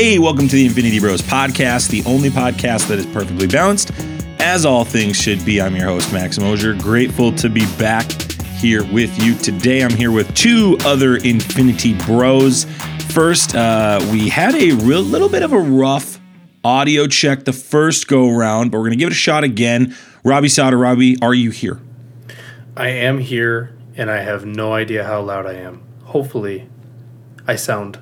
Hey, welcome to the Infinity Bros podcast, the only podcast that is perfectly balanced, as all things should be. I'm your host, Max Mosier. Grateful to be back here with you today. I'm here with two other Infinity Bros. First, uh, we had a real little bit of a rough audio check the first go round, but we're gonna give it a shot again. Robbie Sauter, Robbie, are you here? I am here, and I have no idea how loud I am. Hopefully, I sound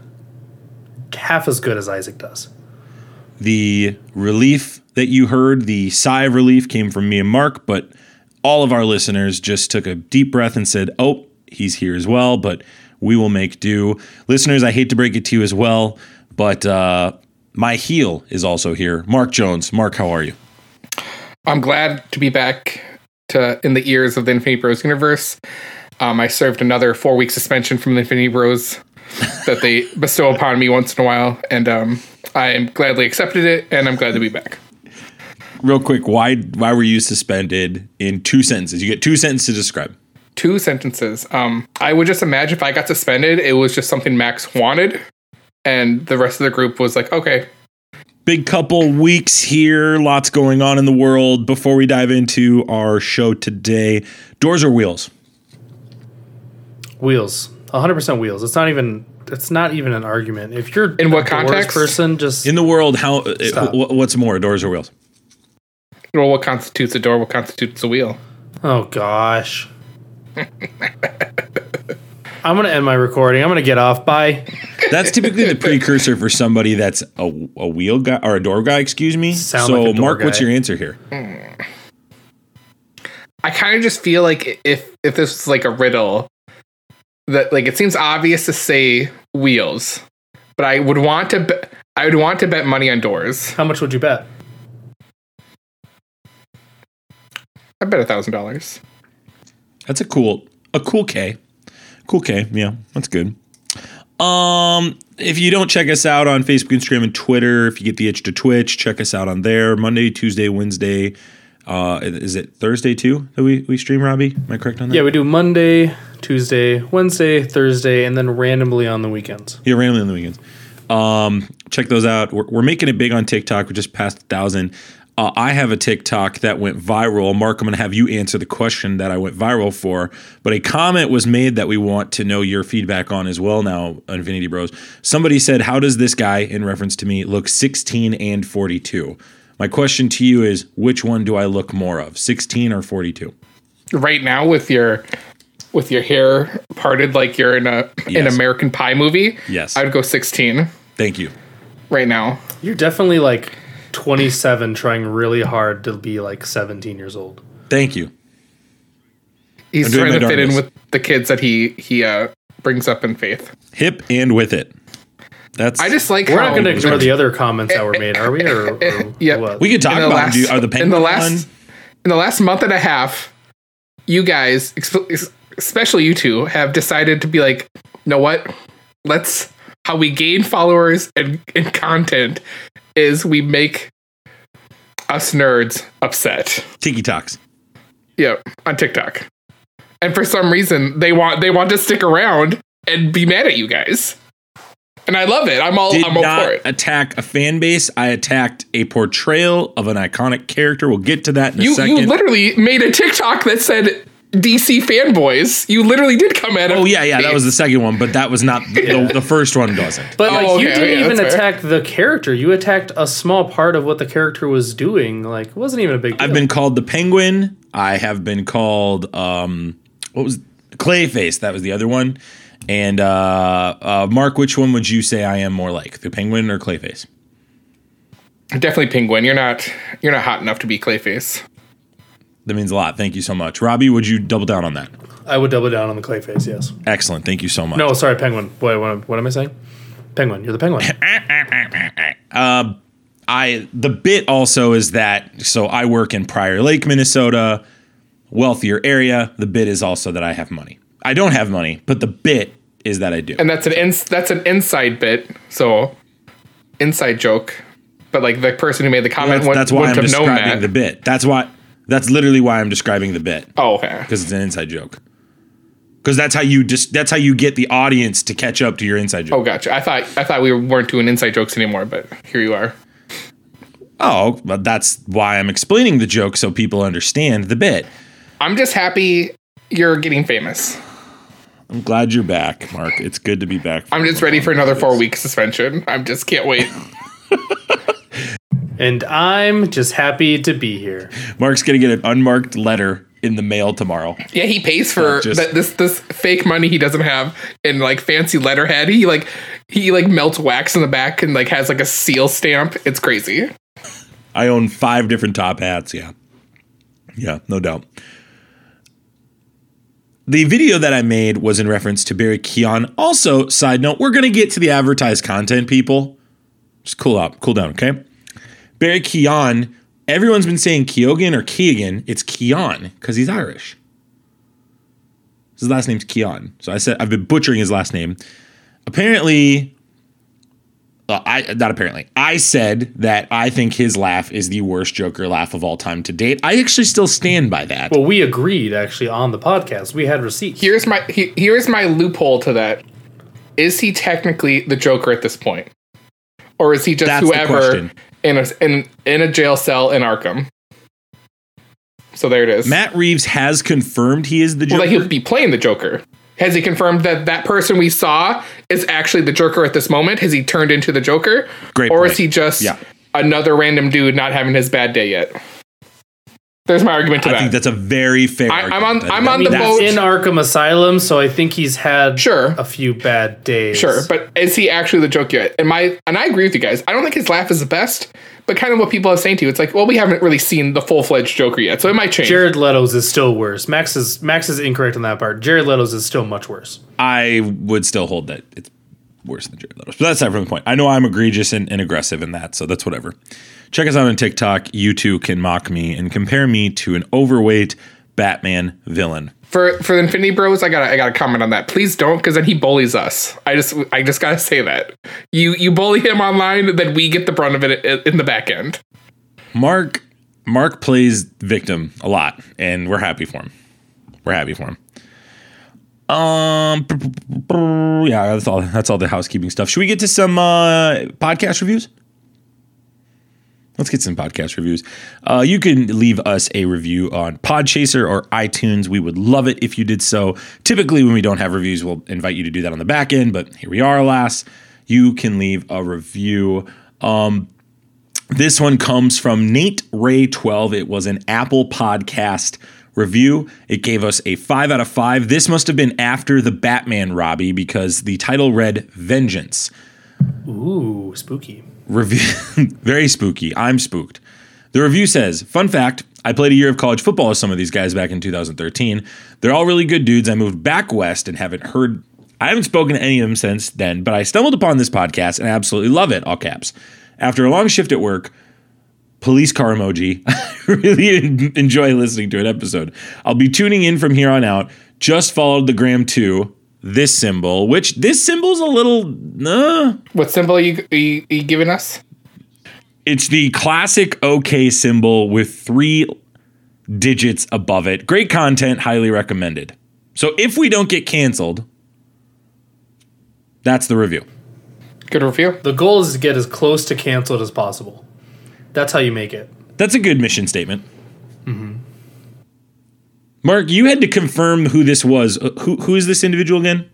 half as good as Isaac does. The relief that you heard, the sigh of relief came from me and Mark, but all of our listeners just took a deep breath and said, Oh, he's here as well, but we will make do. Listeners, I hate to break it to you as well, but uh, my heel is also here. Mark Jones. Mark, how are you? I'm glad to be back to in the ears of the Infinity Bros universe. Um, I served another four week suspension from the Infinity Bros that they bestow upon me once in a while, and um, I am gladly accepted it, and I'm glad to be back. Real quick, why why were you suspended in two sentences? You get two sentences to describe. Two sentences. Um, I would just imagine if I got suspended, it was just something Max wanted, and the rest of the group was like, "Okay, Big couple weeks here, lots going on in the world. Before we dive into our show today, doors or wheels? Wheels, 100% wheels. It's not even. It's not even an argument. If you're In what context? person, just In the world, how Stop. uh, what's more, doors or wheels? well, what constitutes a door? What constitutes a wheel?" oh gosh. I'm gonna end my recording. I'm gonna get off. Bye. That's typically the precursor for somebody that's a, a wheel guy or a door guy, excuse me. Sound so, like a door Mark, what's your answer here? I kind of just feel like if if this was like a riddle, that like it seems obvious to say wheels, but I would want to bet I would want to bet money on doors. How much would you bet? I bet a thousand dollars. That's a cool a cool K. Cool K. Yeah, that's good. Um, if you don't check us out on Facebook, Instagram, and Twitter, if you get the itch to Twitch, check us out on there. Monday, Tuesday, Wednesday. Uh, is it Thursday too that we, we stream, Robbie? Am I correct on that? Yeah, we do Monday, Tuesday, Wednesday, Thursday, and then randomly on the weekends. Yeah, randomly on the weekends. Um, check those out. We're, we're making it big on TikTok. We just passed a thousand. Uh, I have a TikTok that went viral. Mark, I'm going to have you answer the question that I went viral for. But a comment was made that we want to know your feedback on as well now, Infinity Bros. Somebody said, How does this guy, in reference to me, look 16 and 42? My question to you is, which one do I look more of, 16 or 42? Right now with your with your hair parted like you're in a an American Pie movie, Yes. I would go sixteen Thank you. right now. You're definitely like 27, trying really hard to be like 17 years old. Thank you. He's trying my to fit in with the kids that he he uh, brings up in faith. Hip and with it. That's. I just like We're how not going to ignore the other comments that were made, are we? Or, or Yeah. what? We could talk about last- Do Are the in the last one? in the last month and a half, you guys, especially you two, have decided to be like, you know what? Let's how we gain followers and, and content is we make us nerds upset. Tiki Talks. Yeah, on TikTok. And for some reason, they want they want to stick around and be mad at you guys. And I love it. I'm all did I'm all not for it. attack a fan base. I attacked a portrayal of an iconic character. We'll get to that in a You second. you literally made a TikTok that said DC fanboys. You literally did come at him. oh yeah, yeah, that was the second one, but that was not the, the first one. Doesn't. But Oh, like you didn't okay, even that's fair. attack the character. You attacked a small part of what the character was doing. Like it wasn't even a big deal. I've been called the Penguin. I have been called um, what was Clayface? That was the other one. And uh, uh, Mark, which one would you say I am more like, the Penguin or Clayface? Definitely penguin. You're not you're not hot enough to be Clayface. That means a lot. Thank you so much, Robbie. Would you double down on that? I would double down on the Clayface. Yes. Excellent. Thank you so much. No, sorry, penguin. What, what, what am I saying? Penguin. You're the penguin. I the bit also is that so I work in Prior Lake, Minnesota, wealthier area. The bit is also that I have money. I don't have money, but the bit is that I do. And that's an ins- that's an inside bit. So inside joke. But like the person who made the comment that's, wouldn't, that's why I'm wouldn't have known describing that. the bit. That's why. That's literally why I'm describing the bit oh, okay. because it's an inside joke. because that's how you just that's how you get the audience to catch up to your inside joke. Oh, gotcha. I thought I thought we weren't doing inside jokes anymore, but here you are. Oh, but that's why I'm explaining the joke so people understand the bit. I'm just happy you're getting famous. I'm glad you're back, Mark. It's good to be back. I'm just ready for another four week suspension. I'm just can't wait. And I'm just happy to be here. Mark's gonna get an unmarked letter in the mail tomorrow. Yeah, he pays for Just- th- this this fake money he doesn't have in like fancy letterhead. He like he like melts wax in the back and like has like a seal stamp. It's crazy. I own five different top hats. Yeah. Yeah, no doubt. The video that I made was in reference to Barry Keon. Also, side note, we're going to get to the advertised content, people. Just cool out, cool down, okay? Barry Keon, everyone's been saying Keoghan or Keegan. It's Keon because he's Irish. His last name's Keon. So I said I've been butchering his last name. Apparently, uh, I not apparently. I said that I think his laugh is the worst Joker laugh of all time to date. I actually still stand by that. Well, we agreed actually on the podcast. We had receipts. Here's my he, here's my loophole to that. Is he technically the Joker at this point, or is he just That's whoever in a in in a jail cell in Arkham? So there it is. Matt Reeves has confirmed he is the well, Joker. like he'll be playing the Joker. Has he confirmed that that person we saw is actually the Joker at this moment? Has he turned into the Joker? Great Or point. is he just Yeah. another random dude not having his bad day yet? There's my argument to I that. think that's a very fair. I- I'm on- I'm That- on the boat. in Arkham Asylum, so I think he's had Sure. a few bad days. Sure, but is he actually the Joker yet? And my and I agree with you guys. I don't think his laugh is the best, but kind of what people are saying to you, it's like, well, we haven't really seen the full fledged Joker yet, so it might change. Jared Leto's is still worse. Max is Max is incorrect on that part. Jared Leto's is still much worse. I would still hold that it's worse than Jared Leto's. But that's not from the point. I know I'm egregious and, and aggressive in that, so that's whatever. Check us out on TikTok. You too can mock me and compare me to an overweight Batman villain. For for the Infinity Bros, I gotta I gotta comment on that. Please don't, because then he bullies us. I just I just gotta say that you you bully him online, then we get the brunt of it in the back end. Mark Mark plays victim a lot, and we're happy for him. We're happy for him. Um, yeah, that's all. That's all the housekeeping stuff. Should we get to some uh, podcast reviews? Let's get some podcast reviews. Uh, you can leave us a review on Podchaser or iTunes. We would love it if you did so. Typically, when we don't have reviews, we'll invite you to do that on the back end, but here we are, alas. You can leave a review. Um, this one comes from Nate Ray 12. It was an Apple podcast review. It gave us a five out of five. This must have been after the Batman Robbie because the title read Vengeance. Ooh, spooky. Review very spooky. I'm spooked. The review says, "Fun fact: I played a year of college football with some of these guys back in 2013. They're all really good dudes. I moved back west and haven't heard. I haven't spoken to any of them since then, but I stumbled upon this podcast and I absolutely love it. All caps. After a long shift at work, police car emoji. I really enjoy listening to an episode. I'll be tuning in from here on out. Just followed the gram to this symbol, which this symbol's a little. Uh, What symbol are you, are you, are you giving us? it's the classic OK symbol with three digits above it. Great content, highly recommended. So if we don't get canceled, that's the review. Good review. The goal is to get as close to canceled as possible. That's how you make it. That's a good mission statement. Mark, you had to confirm who this was. Uh, Who who is this individual again?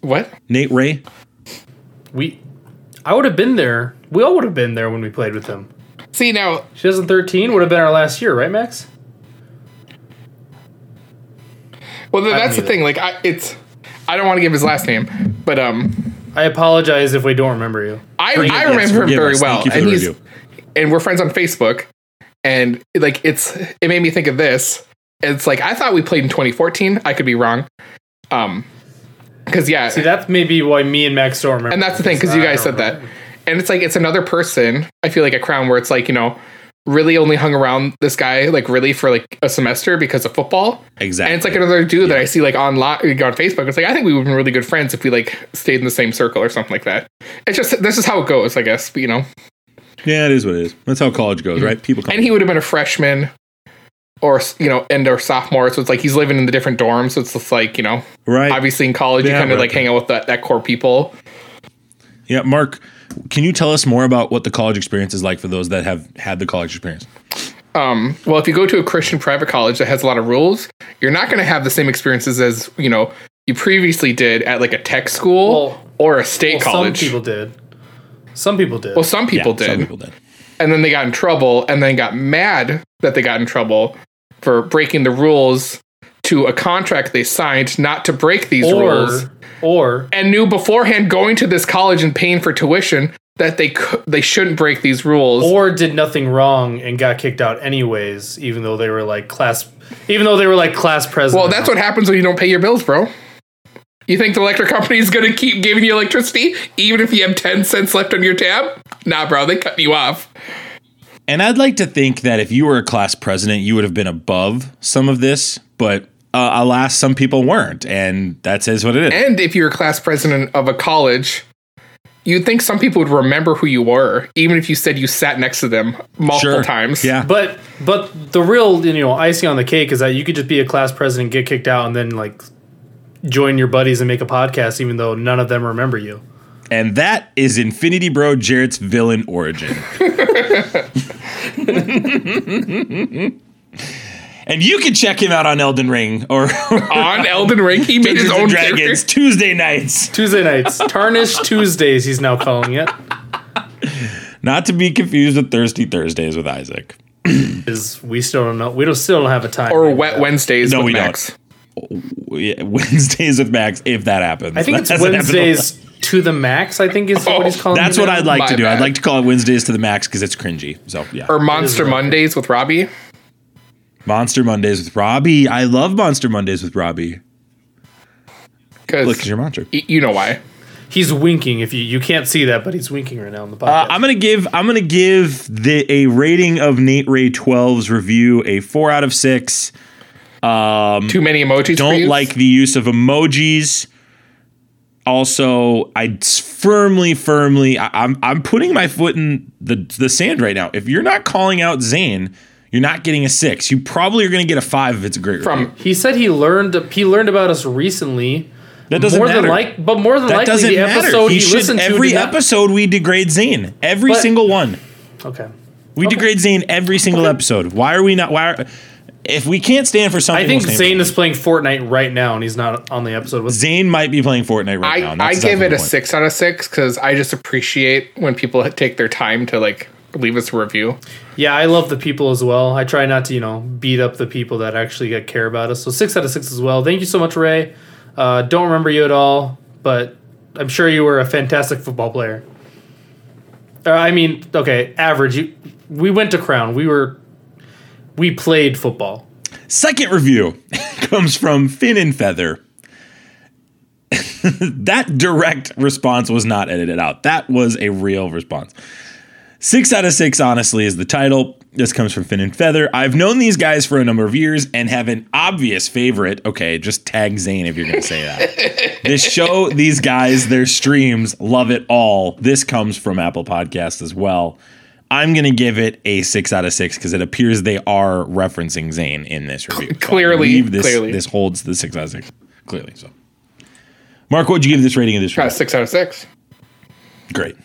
What? Nate Ray. We, I would have been there. We all would have been there when we played with him. See now, 2013 would have been our last year, right, Max? well th- that's the either. thing. Like I, it's I don't want to give his last name, but um, I apologize if we don't remember you. I Forgive- I yes, remember him very us. well, Thank you for and the he's review. and we're friends on Facebook, and like it's it made me think of this. It's like I thought we played in 2014. I could be wrong. Um, because yeah, See, that's maybe why me and Max don't remember. and that's the thing because you guys said that, and it's like it's another person. I feel like a crown where it's like you know really only hung around this guy like really for like a semester because of football. Exactly. And it's like another dude that I see like online like, on Facebook. It's like I think we would have been really good friends if we like stayed in the same circle or something like that. It's just this is how it goes, I guess. But, you know, yeah, it is what it is. That's how college goes, right? People come. and he would have been a freshman. or you know, and or sophomore. So it's like he's living in the different dorms. So it's just like you know, Right. obviously in college you kind of right. like hang out with that, that core people. Yeah, Mark, can you tell us more about what the college experience is like for those that have had the college experience? Um, well, if you go to a Christian private college that has a lot of rules, you're not going to have the same experiences as you know you previously did at like a tech school Well- or a state Well, college. Some people did. Some people did. well, some people Yeah, did, Some people did. and then they got in trouble, and then got mad that they got in trouble for breaking the rules to a contract they signed not to break these rules, or or and knew beforehand going to this college and paying for tuition that they cou- they shouldn't break these rules. or did nothing wrong and got kicked out anyways, even though they were like class, even though they were like class president. Well, that's what happens when you don't pay your bills, bro. You think the electric company is going to keep giving you electricity even if you have 10 cents left on your tab? Nah, bro, they cut you off. And I'd like to think that if you were a class president, you would have been above some of this, but uh, alas, some people weren't, and that says what it is. And if you're a class president of a college, you'd think some people would remember who you were, even if you said you sat next to them multiple Sure. times. Yeah. But but the real you know icing on the cake is that you could just be a class president, get kicked out, and then like join your buddies and make a podcast, even though none of them remember you. And that is Infinity Bro Jarrett's villain origin. and you can check him out on Elden Ring or On Elden Ring, he made his own and Dragons character. Tuesday nights. Tuesday nights, tarnished Tuesdays. He's now calling it. Not to be confused with Thirsty Thursdays with Isaac. Is we still don't know. We don't still don't have a time. Or yet. Wet Wednesdays No, with we don't. Max. Yeah, Wednesdays with Max, if that happens. I think it's That hasn't Wednesdays to the max. I think is what he's calling. That's what now. I'd like My to do. bad. I'd like to call it Wednesdays to the max because it's cringy. So yeah, Or Monster. Mondays with Robbie. Monster Mondays with Robbie. I love Monster Mondays with Robbie. Because Look, Because it's your mantra. you know why. He's winking. If you you can't see that, but he's winking right now on the podcast. Uh, I'm gonna give I'm gonna give the a rating of Nate Ray 12's review a four out of six. Um, Too many emojis. for Don't you? like the use of emojis. Also, I firmly, firmly, I, I'm I'm putting my foot in the the sand right now. If you're not calling out Zane, you're not getting a six. You probably are gonna get a five if it's a great review. from he said he learned he learned about us recently. That doesn't more matter. than like, but more than that likely doesn't the matter. episode he, He should, listened to every did not- episode we degrade Zane. Every But- single one. Okay. We degrade Zane every single episode. Why are we not? Why? Are, if we can't stand for something, I think we'll Zane for is playing Fortnite right now, and he's not on the episode with. Zane might be playing Fortnite right now. I, and I that's give it a point. six out of six because I just appreciate when people take their time to like leave us a review. Yeah, I love the people as well. I try not to, you know, beat up the people that actually get care about us. So six out of six as well. Thank you so much, Ray. Uh, don't remember you at all, but I'm sure you were a fantastic football player. Uh, I mean, okay, average. You, we went to Crown. We were, we played football. Second review comes from Finn and Feather. that direct response was not edited out. That was a real response. Six out of six, honestly, is the title. This comes from Finn and Feather. I've known these guys for a number of years and have an obvious favorite. Okay, just tag Zane if you're going to say that. this show, these guys, their streams, love it all. This comes from Apple Podcast as well. I'm going to give it a six out of six because it appears they are referencing Zane in this review. So Clearly, believe this, clearly. this holds the six out of six. Clearly, so. Mark, what'd you give this rating of this Got review? six out of six. Great.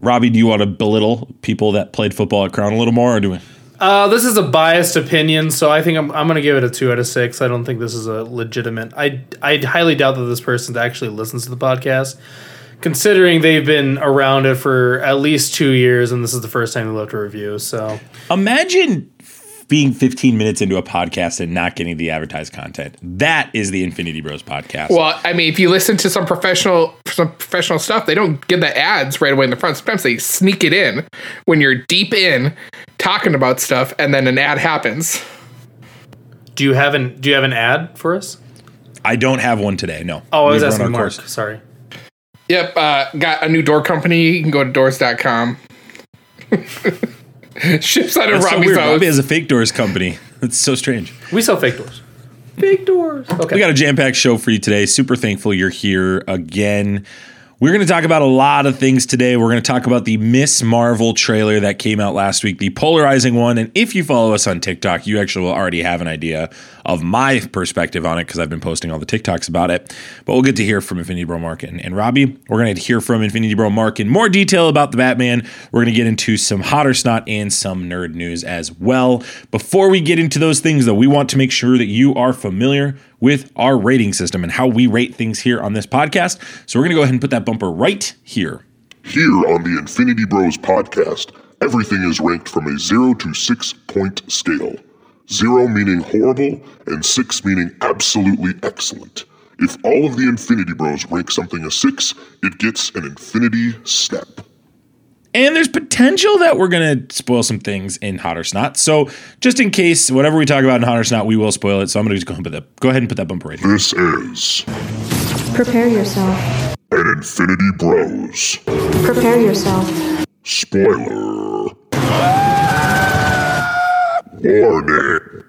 Robbie, do you want to belittle people that played football at Crown a little more, or do we? Uh, this is a biased opinion, so I think I'm, I'm going to give it a two out of six. I don't think this is a legitimate. I I highly doubt that this person actually listens to the podcast, considering they've been around it for at least two years, and this is the first time they left a review. So Imagine being 15 minutes into a podcast and not getting the advertised content. That is the Infinity Bros podcast. Well, I mean, if you listen to some professional some professional stuff, they don't give the ads right away in the front. Sometimes they sneak it in when you're deep in talking about stuff, and then an ad happens. do you have an do you have an ad for us? I don't have one today. No. Oh, I was We've asking Mark. course. Sorry. Yep, uh, got a new door company. You can go to doors.com. Ships out of That's so Robbie's weird. house. Robbie has a fake doors company. It's so strange. We sell fake doors. Fake doors. Okay. We got a jam packed show for you today. Super thankful you're here again. We're going to talk about a lot of things today. We're going to talk about the Ms. Marvel trailer that came out last week, the polarizing one. And if you follow us on TikTok, you actually will already have an idea of my perspective on it because I've been posting all the TikToks about it. But we'll get to hear from Infinity Bro Mark and, and Robbie. We're going to hear from Infinity Bro Mark in more detail about the Batman. We're going to get into some hot or snot and some nerd news as well. Before we get into those things, though, we want to make sure that you are familiar with our rating system and how we rate things here on this podcast. So we're going to go ahead and put that bumper right here. Here on the Infinity Bros podcast, everything is ranked from a 0 to 6 point scale. 0 meaning horrible, and 6 meaning absolutely excellent. If all of the Infinity Bros rank something a 6, it gets an Infinity Step. And there's potential that we're going to spoil some things in Hot or Snot. So, just in case, whatever we talk about in Hot or Snot, we will spoil it. So, I'm going to just go ahead, and put that, go ahead and put that bumper right here. This is Prepare yourself. an Infinity Bros. Prepare yourself. Spoiler. Warning.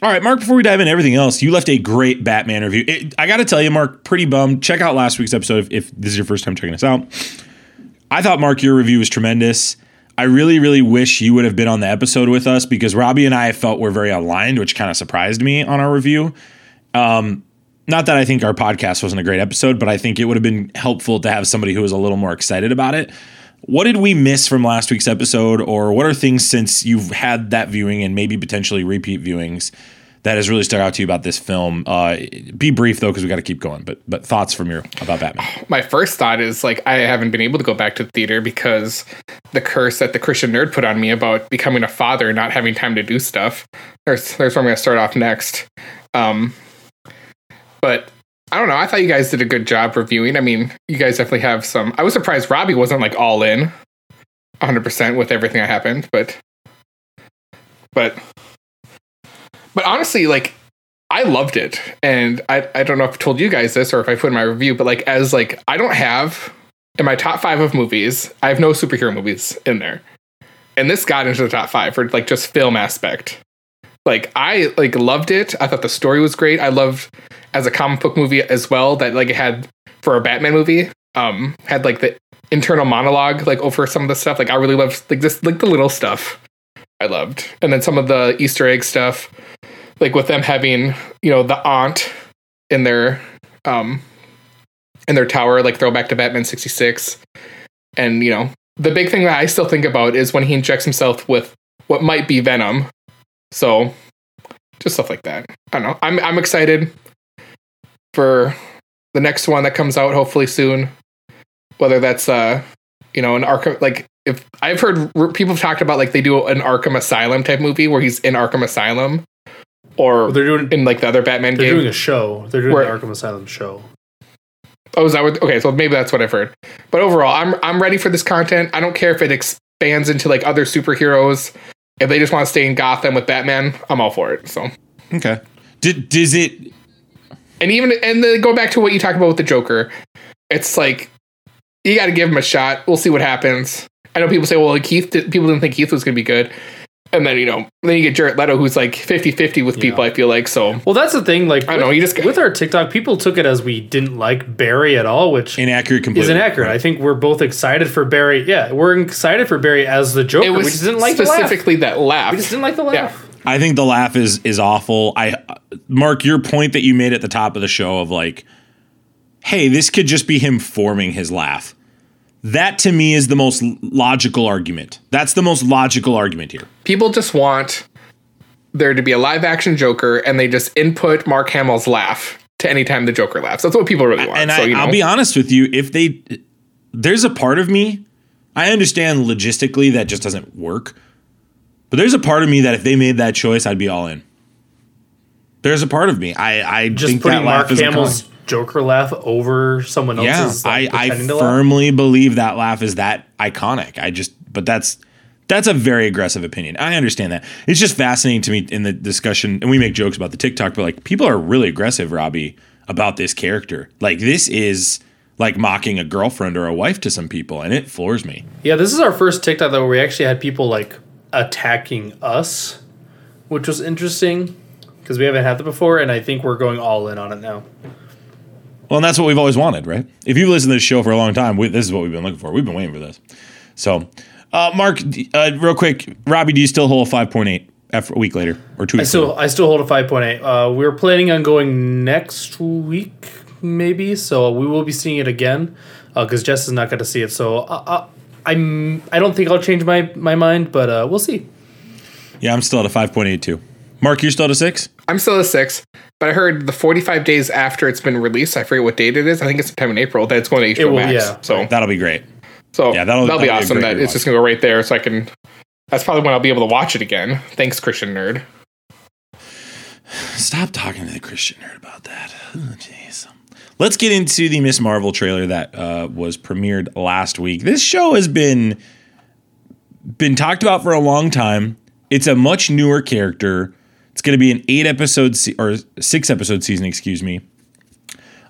All right, Mark, before we dive into everything else, you left a great Batman review. It, I got to tell you, Mark, pretty bummed. Check out last week's episode if, if this is your first time checking us out. I thought, Mark, your review was tremendous. I really, really wish you would have been on the episode with us because Robbie and I felt we're very aligned, which kind of surprised me on our review. Um, not that I think our podcast wasn't a great episode, but I think it would have been helpful to have somebody who was a little more excited about it. What did we miss from last week's episode, or what are things since you've had that viewing and maybe potentially repeat viewings that has really stuck out to you about this film? Uh, be brief though, because we got to keep going. But but thoughts from your about Batman? My first thought is like I haven't been able to go back to the theater because the curse that the Christian nerd put on me about becoming a father and not having time to do stuff. There's there's where I'm gonna start off next. Um, but I don't know. I thought you guys did a good job reviewing. I mean, you guys definitely have some. I was surprised Robbie wasn't like all in, 100 percent with everything that happened. But, but, but honestly, like I loved it, and I I don't know if I told you guys this or if I put in my review, but like as like I don't have in my top five of movies, I have no superhero movies in there, and this got into the top five for like just film aspect. Like I like loved it. I thought the story was great. I loved as a comic book movie as well that like it had for a Batman movie. Um, had like the internal monologue like over some of the stuff. Like I really loved like this like the little stuff. I loved, and then some of the Easter egg stuff, like with them having you know the aunt in their um in their tower, like throwback to Batman sixty six, and you know the big thing that I still think about is when he injects himself with what might be venom. So just stuff like that. I don't know. I'm I'm excited for the next one that comes out hopefully soon. Whether that's uh you know an Arkham like if I've heard people have talked about like they do an Arkham Asylum type movie where he's in Arkham Asylum or They're doing in like the other Batman they're game. doing a show. They're doing Where- the Arkham Asylum show. Oh, is that what? Okay, so maybe that's what I've heard. But overall, I'm I'm ready for this content. I don't care if it expands into like other superheroes. If they just want to stay in Gotham with Batman, I'm all for it. So, Okay. Did does it? and even and then go back to what you talked about with the Joker, it's like you got to give him a shot. We'll see what happens. I know people say, well, like Heath, did, people didn't think Heath was going to be good. And then, you know, then you get Jared Leto, who's like 50 50 with people, I feel like. So, Well, that's the thing. Like, I don't know, you just- with our TikTok, people took it as we didn't like Barry at all, which Inaccurate completely. is inaccurate. I think we're both excited for Barry. Yeah, we're excited for Barry as the Joker. it was we just didn't like the laugh. specifically that laugh. We just didn't like the laugh. I think the laugh is is awful. I Mark, your point that you made at the top of the show of like, hey, this could just be him forming his laugh. That to me is the most logical argument. That's the most logical argument here. people just want there to be a live action Joker and they just input Mark Hamill's laugh to any time the Joker laughs. That's what people really want. And so, I, you know, I'll be honest with you, if they, there's a part of me, I understand logistically that just doesn't work, but there's a part of me that if they made that choice, I'd be all in. There's a part of me. I, I Just think putting that Mark is Hamill's iconic. Joker laugh over someone Yeah, else's. like, I, I to laugh. firmly believe that laugh is that iconic. I just, but that's that's a very aggressive opinion. I understand that. It's just fascinating to me in the discussion, and we make jokes about the TikTok, but like people are really aggressive, Robbie, about this character. Like this is like mocking a girlfriend or a wife to some people, and it floors me. Yeah, this is our first TikTok though where we actually had people like attacking us, which was interesting because we haven't had that before, and I think we're going all in on it now. Well, and that's what we've always wanted, right? If you've listened to this show for a long time, we, this is what we've been looking for. We've been waiting for this. So, uh, Mark, uh, real quick, Robbie, do you still hold a five point eight after a week later or two? I still later? I still hold a five point eight. Uh, we're planning on going next week, maybe. So we will be seeing it again because Jess is not going to see it. So uh, uh, I'm I don't think I'll change my my mind, but uh, we'll see. Yeah, I'm still at a five point eight two. Mark, you're still at a six. I'm still a six, but I heard the 45 days after it's been released. I forget what date it is. I think it's sometime in April that it's going to HBO will, Max. yeah. So, That'll be great. so Yeah, that'll- that'll, be that'll be a awesome. great That it's just going to go right there, so I can. That's probably when I'll be able to watch it again. Thanks, Christian Nerd. Stop talking to the Christian nerd about that. Oh, Let's get into the Ms. Marvel trailer that uh, was premiered last week. This show has been been talked about for a long time. It's a much newer character. It's going to be an eight episode se- or six episode season, excuse me.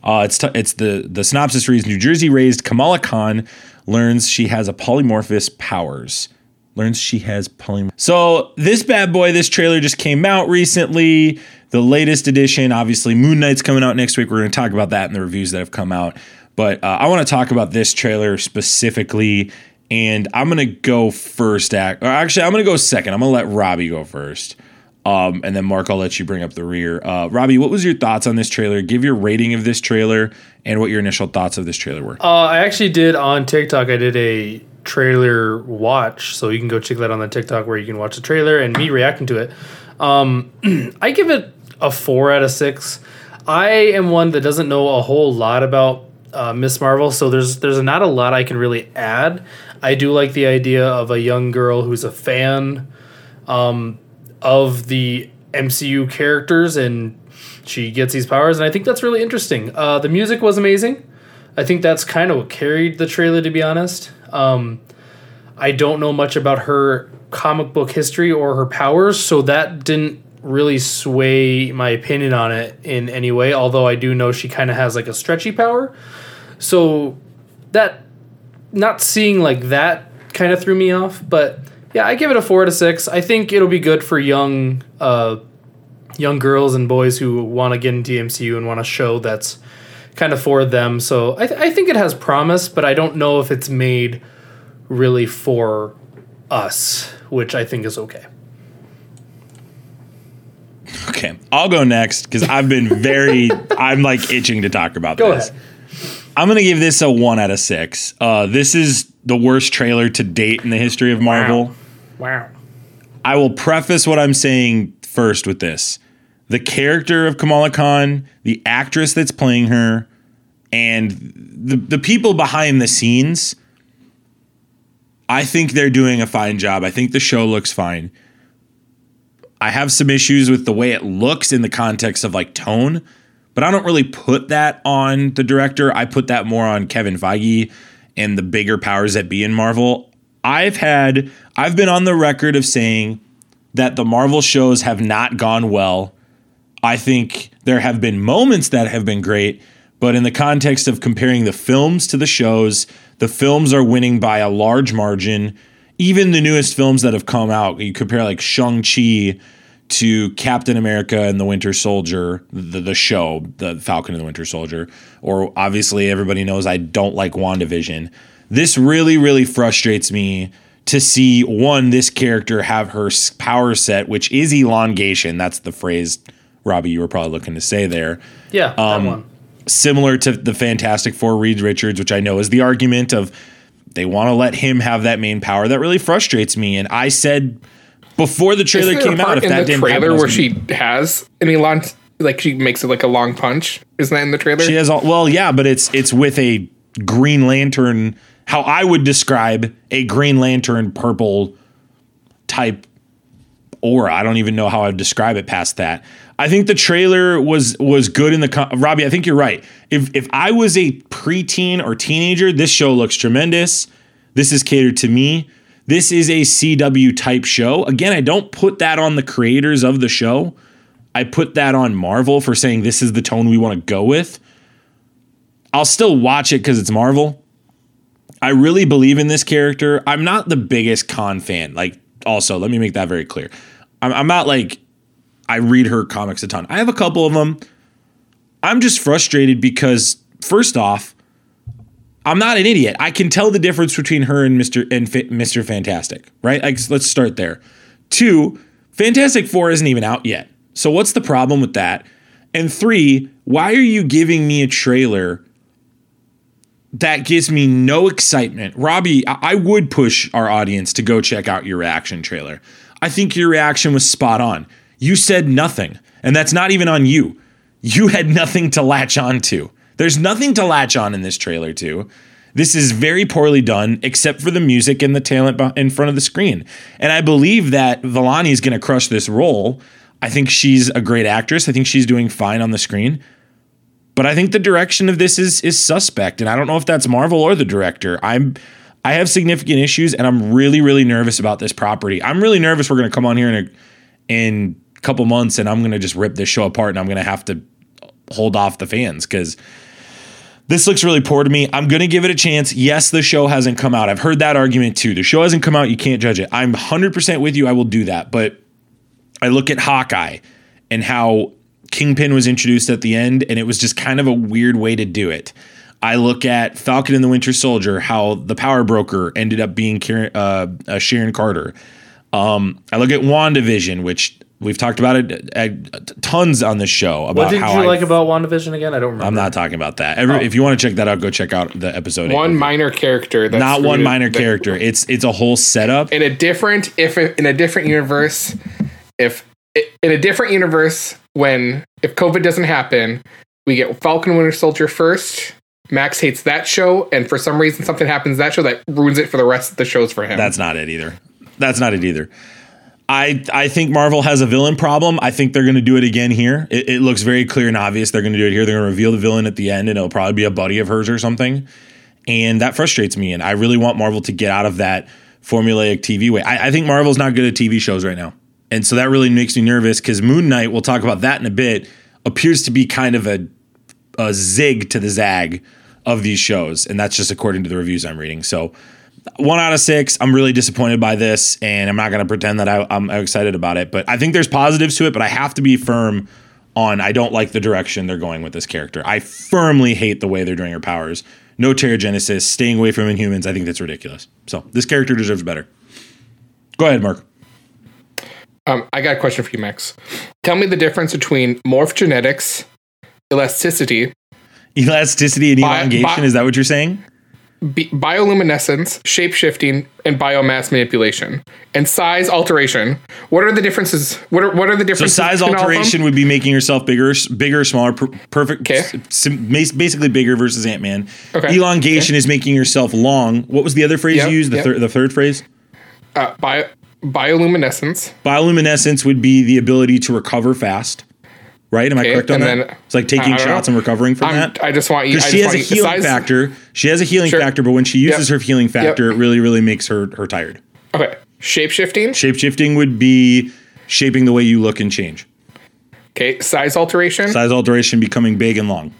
Uh, it's t- it's the the synopsis reads: New Jersey raised Kamala Khan learns she has a polymorphous powers. Learns she has polym. So this bad boy, this trailer just came out recently. The latest edition, obviously, Moon Knight's coming out next week. We're going to talk about that in the reviews that have come out. But uh, I want to talk about this trailer specifically, and I'm going to go first. Act, or actually, I'm going to go second. I'm going to let Robbie go first. Um, and then Mark, I'll let you bring up the rear. Uh, Robbie, what was your thoughts on this trailer? Give your rating of this trailer and what your initial thoughts of this trailer were. Uh, I actually did on TikTok. I did a trailer watch, so you can go check that on the TikTok where you can watch the trailer and me reacting to it. Um, I give it a four out of six. I am one that doesn't know a whole lot about uh, Ms. Marvel, so there's there's not a lot I can really add. I do like the idea of a young girl who's a fan um, of the MCU characters and she gets these powers, and I think that's really interesting. Uh, the music was amazing. I think that's kind of what carried the trailer, to be honest. Um, I don't know much about her comic book history or her powers, so that didn't really sway my opinion on it in any way. Although I do know she kind of has like a stretchy power, so that not seeing like that kind of threw me off. But yeah, I give it a four to six. I think it'll be good for young, uh, young girls and boys who want to get into MCU and want a show that's kind of for them. So I, th- I think it has promise, but I don't know if it's made really for us, which I think is okay. Okay, I'll go next because I've been very, I'm like itching to talk about Go this. ahead. I'm gonna give this a one out of six. Uh, this is the worst trailer to date in the history of Marvel. Wow. I will preface what I'm saying first with this: the character of Kamala Khan, the actress that's playing her, and the the people behind the scenes. I think they're doing a fine job. I think the show looks fine. I have some issues with the way it looks in the context of like tone, but I don't really put that on the director. I put that more on Kevin Feige and the bigger powers that be in Marvel. I've had I've been on the record of saying that the Marvel shows have not gone well. I think there have been moments that have been great, but in the context of comparing the films to the shows, the films are winning by a large margin. Even the newest films that have come out, you compare like Shang-Chi to Captain America and the Winter Soldier, the, the show, the Falcon and the Winter Soldier, or obviously everybody knows I don't like WandaVision. This really, really frustrates me to see one, this character have her power set, which is elongation. That's the phrase, Robbie, you were probably looking to say there Yeah, that um, one. similar to the Fantastic Four Reed Richards, which I know is the argument of they want to let him have that main power. That really frustrates me. And I said before the trailer Isn't came out, if that the didn't trailer where she has an long, like she makes it like a long punch. Isn't that in the trailer? she has all well, yeah, but it's it's with a Green Lantern. How I would describe a Green Lantern purple type aura. I don't even know how I'd describe it past that. I think the trailer was was good in the con- Robbie. I think you're right. If if I was a preteen or teenager, this show looks tremendous. This is catered to me. This is a CW type show. Again, I don't put that on the creators of the show. I put that on Marvel for saying this is the tone we want to go with. I'll still watch it because it's Marvel. I really believe in this character. I'm not the biggest Khan fan. Like, also, let me make that very clear. I'm, I'm not like I read her comics a ton. I have a couple of them. I'm just frustrated because first off, I'm not an idiot. I can tell the difference between her and Mr. and Fa- Mr. Fantastic, right? Like, let's start there. Two, Fantastic Four isn't even out yet. So what's the problem with that? And three, why are you giving me a trailer that gives me no excitement? Robbie, I, I would push our audience to go check out your reaction trailer. I think your reaction was spot on. You said nothing, and that's not even on you. You had nothing to latch on to. There's nothing to latch on in this trailer to. This is very poorly done, except for the music and the talent in front of the screen. And I believe that Vellani is going to crush this role. I think she's a great actress. I think she's doing fine on the screen. But I think the direction of this is is suspect, and I don't know if that's Marvel or the director. I'm I have significant issues, and I'm really really nervous about this property. I'm really nervous we're going to come on here in a in a couple months, and I'm going to just rip this show apart, and I'm going to have to hold off the fans because this looks really poor to me. I'm going to give it a chance. Yes, the show hasn't come out. I've heard that argument too. The show hasn't come out. You can't judge it. I'm 100% with you. I will do that. But I look at Hawkeye and how Kingpin was introduced at the end, and it was just kind of a weird way to do it. I look at Falcon and the Winter Soldier, how the power broker ended up being Karen, uh, uh, Sharon Carter. Um, I look at WandaVision, which we've talked about it uh, tons on this show. About What did how you I- like about WandaVision again? I don't remember. I'm not talking about that. Every, If you want to check that out, go check out the episode. One minor character. That's not one minor that- character. It's it's a whole setup. in a different if in a different universe if in a different universe when if covid doesn't happen we get falcon winter soldier first max hates that show and for some reason something happens to that show that ruins it for the rest of the shows for him That's not it either. That's not it either. I I think Marvel has a villain problem. I think they're going to do it again here. It, it looks very clear and obvious they're going to do it here. They're going to reveal the villain at the end, and it'll probably be a buddy of hers or something. And that frustrates me. And I really want Marvel to get out of that formulaic TV way. I, I think Marvel's not good at TV shows right now, and so that really makes me nervous because Moon Knight. We'll talk about that in a bit. Appears to be kind of a a zig to the zag of these shows, and that's just according to the reviews I'm reading. So, one out of six. I'm really disappointed by this, and I'm not going to pretend that I, I'm excited about it. But I think there's positives to it. But I have to be firm on I don't like the direction they're going with this character. I firmly hate the way they're doing her powers. No Terrigenesis, staying away from Inhumans. I think that's ridiculous. So this character deserves better. Go ahead, Mark. um, i got a question for you max tell me the difference between morphogenetics elasticity Elasticity and Bi- elongation. bi- is that what you're saying? Bi- bioluminescence shapeshifting and biomass manipulation and size alteration what are the differences what are what are the differences? So size between all of them? alteration would be making yourself bigger, bigger, smaller, per- perfect, Okay. sim- basically bigger versus Ant Man. Okay. Elongation is making yourself long. What was the other phrase Yep, you used? The, yep. thir- the third phrase? uh, bio, bioluminescence Bioluminescence would be the ability to recover fast. Right? Am I correct on that? then- it's like taking shots know. and recovering from I'm, that. I just want you. Because she has a healing size- factor. She has a healing Sure. factor, but when she uses Yep. her healing factor, it really, really makes her her tired. Okay, shape shifting. Shape shifting would be shaping the way you look and change. Okay, size alteration. Size alteration becoming big and long.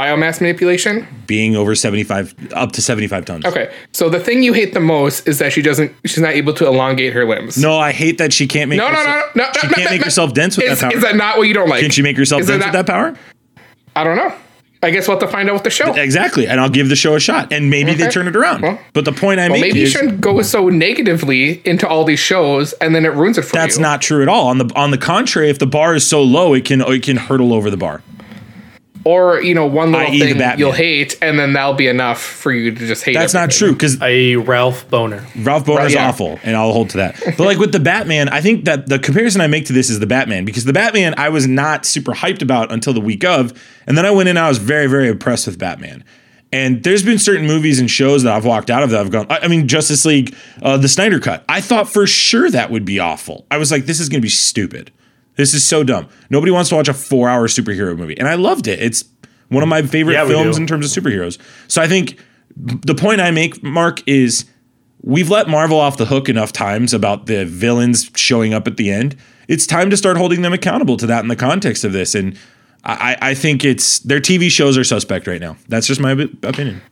Biomass manipulation. Being over 75 up to 75 tons. Okay, so the thing you hate the most is that she doesn't. She's not able to elongate her limbs. No, I hate that she can't make. no, no, no, herself, no. no She no, can't no, make no. herself dense with Is, that power. is that not what you don't like? Can she make herself Is dense that with that power? I don't know. I guess we'll have to find out with the show. Exactly, and I'll give the show a shot, and maybe they turn it around. Well- but the point I Well, make maybe you shouldn't go so negatively into all these shows, and then it ruins it for that's you. That's not true at all. On the on the contrary, if the bar is so low, it can it can hurtle over the bar. Or you know, one little i.e. thing Batman. you'll hate, and then that'll be enough for you to just hate. That's not true because A Ralph Boner. Ralph Boner is yeah. awful, and I'll hold to that. But like with the Batman, I think that the comparison I make to this is the Batman because the Batman I was not super hyped about until the week of, and then I went in. I was very very impressed with Batman. And there's been certain movies and shows that I've walked out of that I've gone. I I mean, Justice League, uh, the Snyder Cut. I thought for sure that would be awful. I was like, this is going to be stupid. This is so dumb. Nobody wants to watch a four-hour superhero movie, and I loved it. It's one of my favorite Yeah, films in terms of superheroes. So I think the point I make, Mark, is we've let Marvel off the hook enough times about the villains showing up at the end. It's time to start holding them accountable to that in the context of this. And I, I think it's their TV shows are suspect right now. That's just my opinion.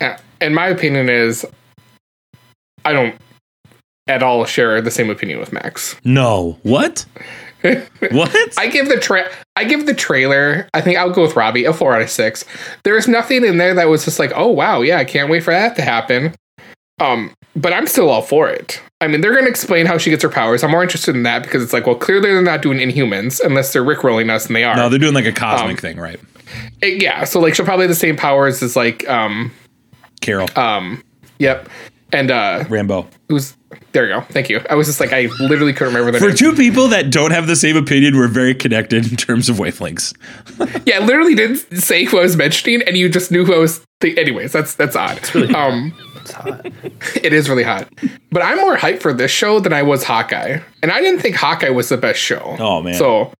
Uh, and my opinion is, I don't at all share the same opinion with Max. No, what? What? I give the tra- I give the trailer. I think I'll go with Robbie a four out of six. There's nothing in there that was just like, oh wow, yeah, I can't wait for that to happen. Um, but I'm still all for it. I mean, they're gonna explain how she gets her powers. I'm more interested in that because it's like, well, clearly they're not doing Inhumans unless they're rickrolling us, and they are. no, they're doing like a cosmic Um, thing, right? It- yeah, so like she'll probably have the same powers as like um Carol, um yep, and uh Rambo. who's there you go. Thank you. I was just like I literally couldn't remember the For name. two people that don't have the same opinion, we're very connected in terms of wavelengths. Yeah, I literally didn't say who I was mentioning, and you just knew who I was. Th- Anyways, that's that's odd. It's really um, It's hot. it is really hot. But I'm more hyped for this show than I was Hawkeye, and I didn't think Hawkeye was the best show. Oh, man. So,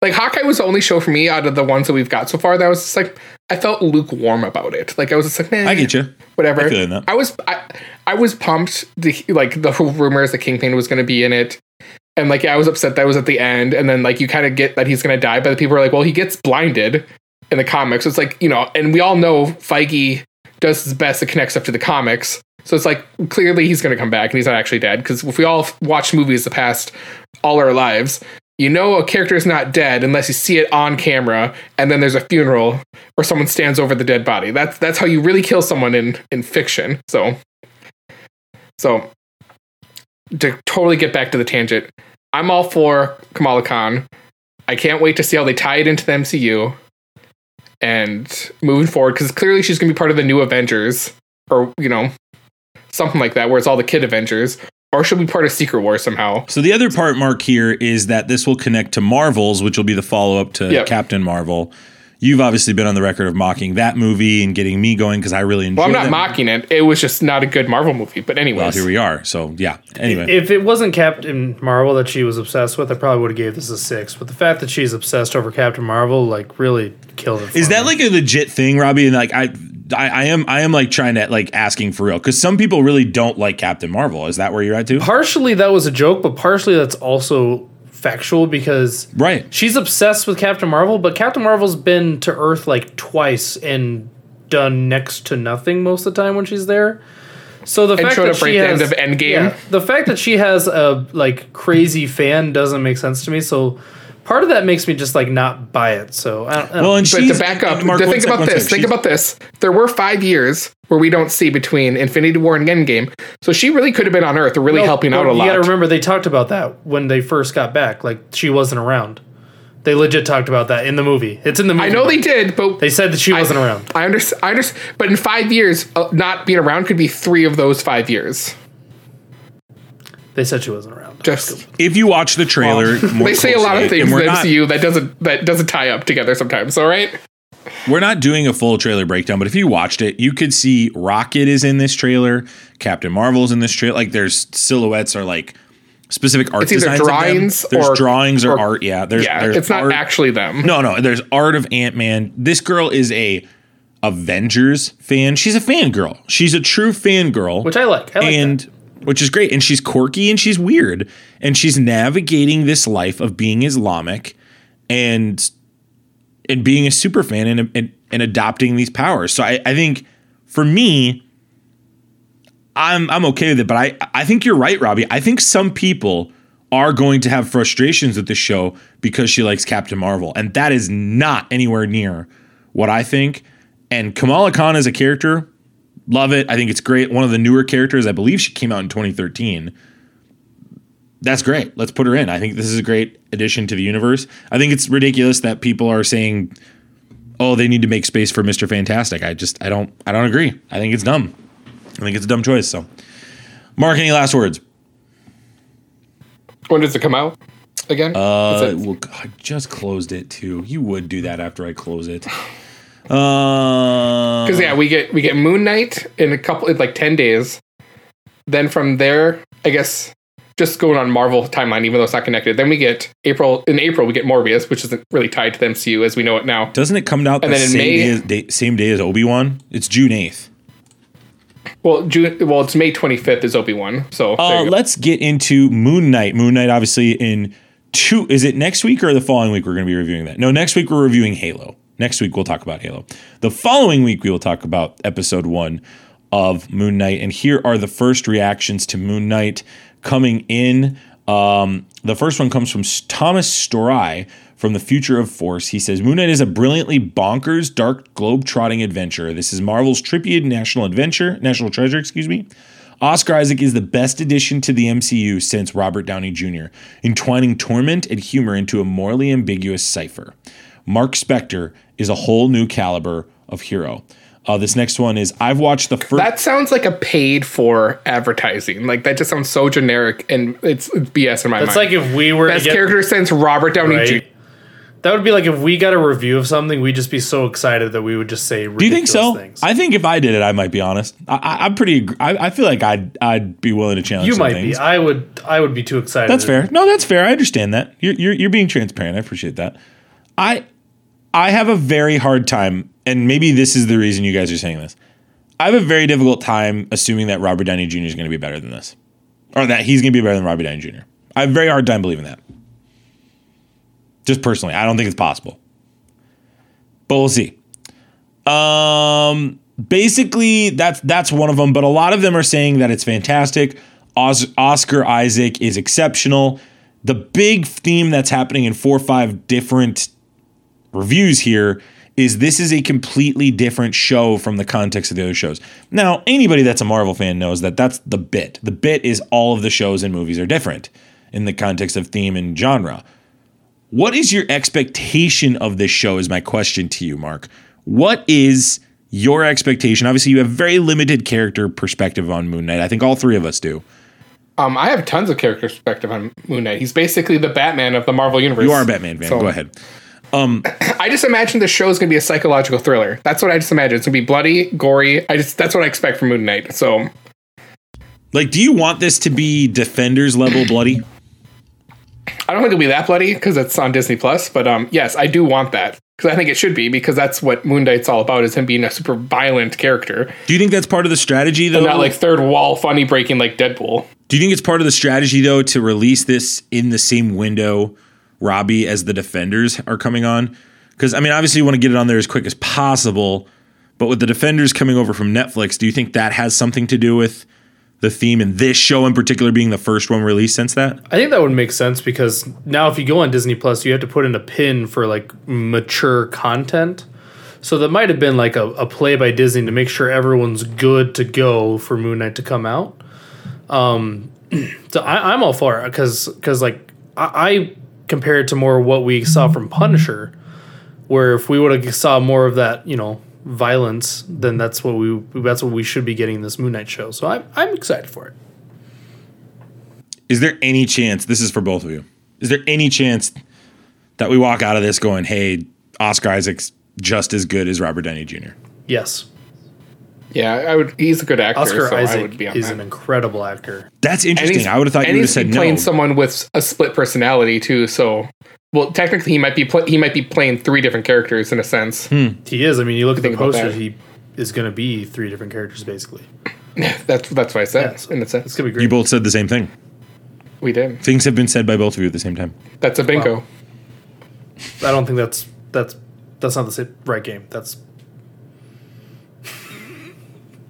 like Hawkeye was the only show for me out of the ones that we've got so far that was just like I felt lukewarm about it. Like I was just like, man, I get you. whatever. I. I was I, I was pumped. The like the whole rumors that Kingpin was going to be in it, and like yeah, I was upset that was at the end. And then like you kind of get that he's going to die, but the people are like, well, he gets blinded in the comics. So it's like you know, and we all know Feige does his best to connect stuff to the comics. So it's like clearly he's going to come back and he's not actually dead because if we all watched movies the past all our lives. You know a character is not dead unless you see it on camera, and then there's a funeral or someone stands over the dead body. That's that's how you really kill someone in in fiction. So, so to totally get back to the tangent, I'm all for Kamala Khan. I can't wait to see how they tie it into the MCU and moving forward because clearly she's going to be part of the new Avengers or you know something like that where it's all the kid Avengers or she'll be part of Secret War somehow. So the other part, Mark, here is that this will connect to Marvels, which will be the follow up to Yep. Captain Marvel. You've obviously been on the record of mocking that movie and getting me going because I really enjoyed it. Well, I'm not that. mocking it. It was just not a good Marvel movie. But Well, here we are. So yeah. Anyway, If it wasn't Captain Marvel that she was obsessed with, I probably would have gave this a six. But the fact that she's obsessed over Captain Marvel, like, really killed it. For is that me. like a legit thing, Robbie? And like I, I, I am, I am like trying to like asking for real because some people really don't like Captain Marvel. Is that where you're at too? partially that was a joke, but partially that's also factual because Right. she's obsessed with Captain Marvel, but Captain Marvel's been to Earth like twice and done next to nothing most of the time when she's there. So the And fact that she at the has, end of Endgame. the fact that she has a like crazy fan doesn't make sense to me. So part of that makes me just like not buy it. So I don't, I don't- Well, and But to back up, Mark, to think sec, about this. sec. Think about this. There were five years where we don't see between Infinity War and Endgame, so she really could have been on Earth, really No, helping but out a you lot. gotta remember they talked about that when they first got back. Like she wasn't around. They legit talked about that in the movie. It's in the movie. I know they did, but They said that she wasn't I, around. I understand. I understand. But in five years, uh, not being around could be three of those five years. They said she wasn't around. Just if you watch the trailer, more they say a lot of things in we're the not, MCU that doesn't that doesn't tie up together sometimes. All right. we're not doing a full trailer breakdown, but if you watched it, you could see Rocket is in this trailer, Captain Marvel's in this trailer. Like there's silhouettes or like specific art It's either designs. of them. drawings There's or- drawings or, or- art. Yeah, there's Yeah, there's it's not actually them. No, no, there's art of Ant Man. This girl is a Avengers fan. She's a fangirl. She's a true fangirl. Which I like. I like and that. Which is great. And she's quirky and she's weird. And she's navigating this life of being Islamic and and being a super fan and, and, and adopting these powers. So I, I think for me, I'm I'm okay with it, but I I think you're right, Robbie. I think some people are going to have frustrations with the show because she likes Captain Marvel, and that is not anywhere near what I think. And Kamala Khan as a character, love it. I think it's great. One of the newer characters, I believe she came out in 2013. That's great. Let's put her in. I think this is a great addition to the universe. I think it's ridiculous that people are saying, "Oh, they need to make space for Mister Fantastic." I just I don't I don't agree. I think it's dumb. I think it's a dumb choice. So, Mark, any last words? When does it come out again? Uh, well, I just closed it too. You would do that after I close it. Uh, Because yeah, we get we get Moon Knight in a couple in like ten days. Then from there, I guess just going on Marvel timeline, even though it's not connected. Then we get April in April we get Morbius, which isn't really tied to the MCU as we know it now. doesn't it come out the And then in same May- day, as, day, same day as Obi Wan? It's June eighth. Well, June. Well, it's May twenty fifth is Obi Wan. So Uh, let's get into Moon Knight. Moon Knight, obviously, in two. Is it next week or the following week? We're going to be reviewing that. No, next week we're reviewing Halo. Next week we'll talk about Halo. The following week we will talk about episode one of Moon Knight. And here are the first reactions to Moon Knight coming in. Um, the first one comes from Thomas Story from the Future of Force. He says Moon Knight is a brilliantly bonkers, dark, globe-trotting adventure. This is Marvel's trippy national adventure, national treasure, excuse me. Oscar Isaac is the best addition to the MCU since Robert Downey Jr., entwining torment and humor into a morally ambiguous cipher. Mark Spector is a whole new caliber of hero. Uh, this next one is I've watched the first. That sounds like a paid for advertising. Like that just sounds so generic and it's, it's BS in my It's mind. like if we were best get, character since Robert Downey right? Jr. That would be like if we got a review of something, we'd just be so excited that we would just say. Do you think so? Things. I think if I did it, I might be honest. I, I, I'm pretty. I, I feel like I'd I'd be willing to challenge. you some might things. be. I would. I would be too excited. That's fair. No, that's fair. I understand that. You're, you're you're being transparent. I appreciate that. I I have a very hard time, and maybe this is the reason you guys are saying this. I have a very difficult time assuming that Robert Downey Jr. is going to be better than this, or that he's going to be better than Robert Downey Jr. I have a very hard time believing that. Just personally, I don't think it's possible. But we'll see. Um, basically, that's that's one of them. But a lot of them are saying that it's fantastic. Os- Oscar Isaac is exceptional. The big theme that's happening in four or five different reviews here is this is a completely different show from the context of the other shows. Now, anybody that's a Marvel fan knows that that's the bit. The bit is all of the shows and movies are different in the context of theme and genre. What is your expectation of this show? Is my question to you, Mark. What is your expectation? Obviously, you have very limited character perspective on Moon Knight. I think all three of us do. Um, I have tons of character perspective on Moon Knight. He's basically the Batman of the Marvel universe. You are a Batman fan. So- Go ahead. I just imagine the show is going to be a psychological thriller. That's what I just imagine. It's going to be bloody, gory. I just that's what I expect from Moon Knight. So Like, do you want this to be Defenders level bloody? I don't think it'll be that bloody because it's on Disney Plus. But um, yes, I do want that because I think it should be because that's what Moon Knight's all about is him being a super violent character, Do you think that's part of the strategy, though? and not like third wall funny breaking like Deadpool. Do you think it's part of the strategy though to release this in the same window, Robbie, as the Defenders are coming on? Because I mean, obviously you want to get it on there as quick as possible, but with the Defenders coming over from Netflix, do you think that has something to do with the theme and this show in particular being the first one released since that? I think that would make sense because now if you go on Disney Plus, you have to put in a pin for like mature content. So that might have been like a, a play by Disney to make sure everyone's good to go for Moon Knight to come out. Um, so I, I'm all for it because because like I, I compare it to more what we saw mm-hmm. from Punisher, where if we would have saw more of that, you know, violence, then that's what we that's what we should be getting in this Moon Knight show. So I'm I'm excited for it. Is there any chance this is for both of you? Is there any chance that we walk out of this going, "Hey, Oscar Isaac's just as good as Robert Downey Jr." Yes. Yeah, I would. He's a good actor. Oscar so I Isaac would be on is that. an incredible actor. That's interesting. I would have thought you would have he's said playing no. someone with a split personality too. So, well, technically, he might be pl- he might be playing three different characters in a sense. Hmm. He is. I mean, you look at the Think about poster, he is going to be three different characters basically. That's that's what I said. Yeah, so in a sense, It's going to be great. you both said the same thing. we did. Things have been said by both of you at the same time. That's a bingo. Wow. I don't think that's that's that's not the sa- right game. That's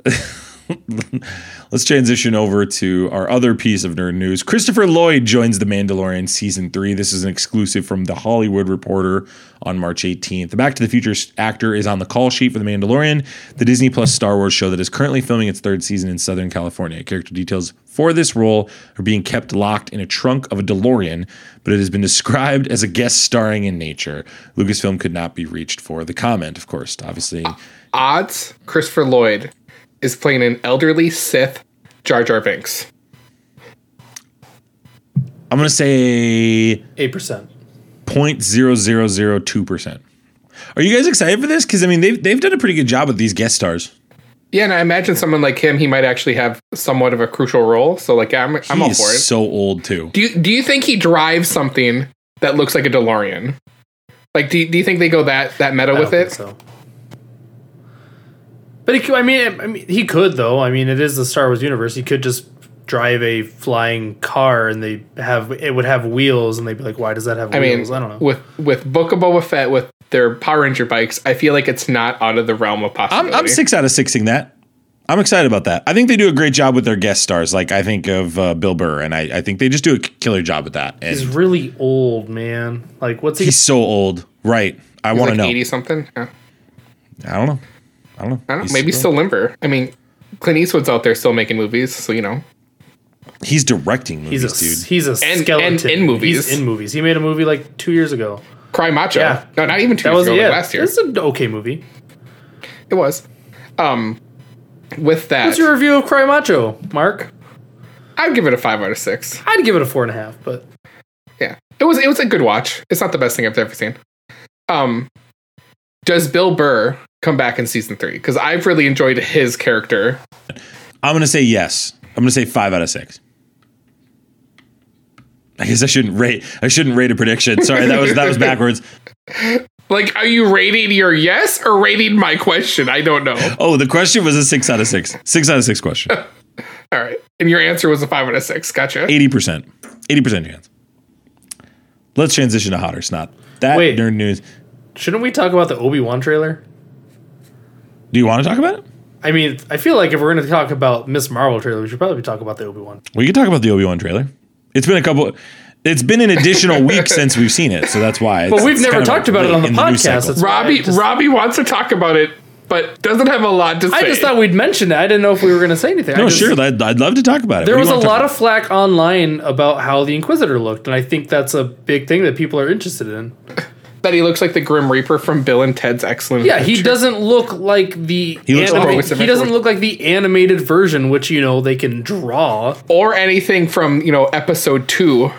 Let's transition over to our other piece of nerd news. Christopher Lloyd joins The Mandalorian season three. This is an exclusive from The Hollywood Reporter on March 18th. The Back to the Future actor is on the call sheet for The Mandalorian, the Disney Plus Star Wars show that is currently filming its third season in Southern California. Character details for this role are being kept locked in a trunk of a DeLorean, but it has been described as a guest starring in nature. Lucasfilm could not be reached for the comment, of course. Obviously, Odds: Christopher Lloyd is playing an elderly Sith Jar Jar Binks. I'm going to say eight percent. 0.0002%. Are you guys excited for this? Because I mean, they've they've done a pretty good job with these guest stars. Yeah, and I imagine someone like him, he might actually have somewhat of a crucial role. So, like, I'm I'm he all is for it. so old too. Do you do you think he drives something that looks like a DeLorean? Like, do you, do you think they go that that meta I with don't it? think so. But he, could, I mean, I mean, he could though. I mean, it is the Star Wars universe. He could just drive a flying car, and they have it would have wheels, and they'd be like, "Why does that have I mean, wheels?" I don't know. with with Book of Boba Fett with their Power Ranger bikes, I feel like it's not out of the realm of I'm possibility. I'm six out of sixing that. I'm excited about that. I think they do a great job with their guest stars. Like I think of uh, Bill Burr, and I, I think they just do a killer job with that. And He's he's, really old, man. Like, what's he? He's so old, right? I He's want like to know. eighty something. Yeah. I don't know. I don't know. I don't know. Maybe still limber. I mean, Clint Eastwood's out there still making movies, so you know. He's directing He's movies, a dude. he's a And- skeleton and in movies. He's in movies. He made a movie like two years ago. Cry Macho. Yeah. No, not even two That years was ago. yeah. Like last year. It's an okay movie. It was. Um, with that, What's your review of Cry Macho, Mark? I'd give it a five out of six. I'd give it a four and a half, but Yeah, it was. It was a good watch. It's not the best thing I've ever seen. Um, does Bill Burr come back in season three? Because I've really enjoyed his character. I'm gonna say yes. I'm gonna say five out of six. I guess I shouldn't rate. I shouldn't rate a prediction. Sorry, that was that was backwards. Like, are you rating your yes or rating my question? I don't know. Oh, the question was a six out of six. Six out of six question. All right, and your answer was a five out of six. Gotcha. Eighty percent. Eighty percent chance. Let's transition to hot or snot. That Wait. nerd news. shouldn't we talk about the Obi Wan trailer? Do you want to talk about it? I mean, I feel like if we're going to talk about Miss Marvel trailer, we should probably talk about the Obi Wan. We can talk about the Obi Wan trailer. It's been a couple. It's been an additional week since we've seen it, so that's why. But we've it's never talked about it on the podcast. cycle. That's why Robbie just, Robbie wants to talk about it, but doesn't have a lot to say. I just thought we'd mention it. I didn't know if we were going to say anything. I No, just- sure. I'd, I'd love to talk about it. There What was a lot talk of flack online about how the Inquisitor looked, and I think that's a big thing that people are interested in. That he looks like the Grim Reaper from Bill and Ted's Excellent. Yeah, he doesn't look like the He looks anima- Progressive he doesn't look like the animated version, which you know they can draw. or anything from you know episode two.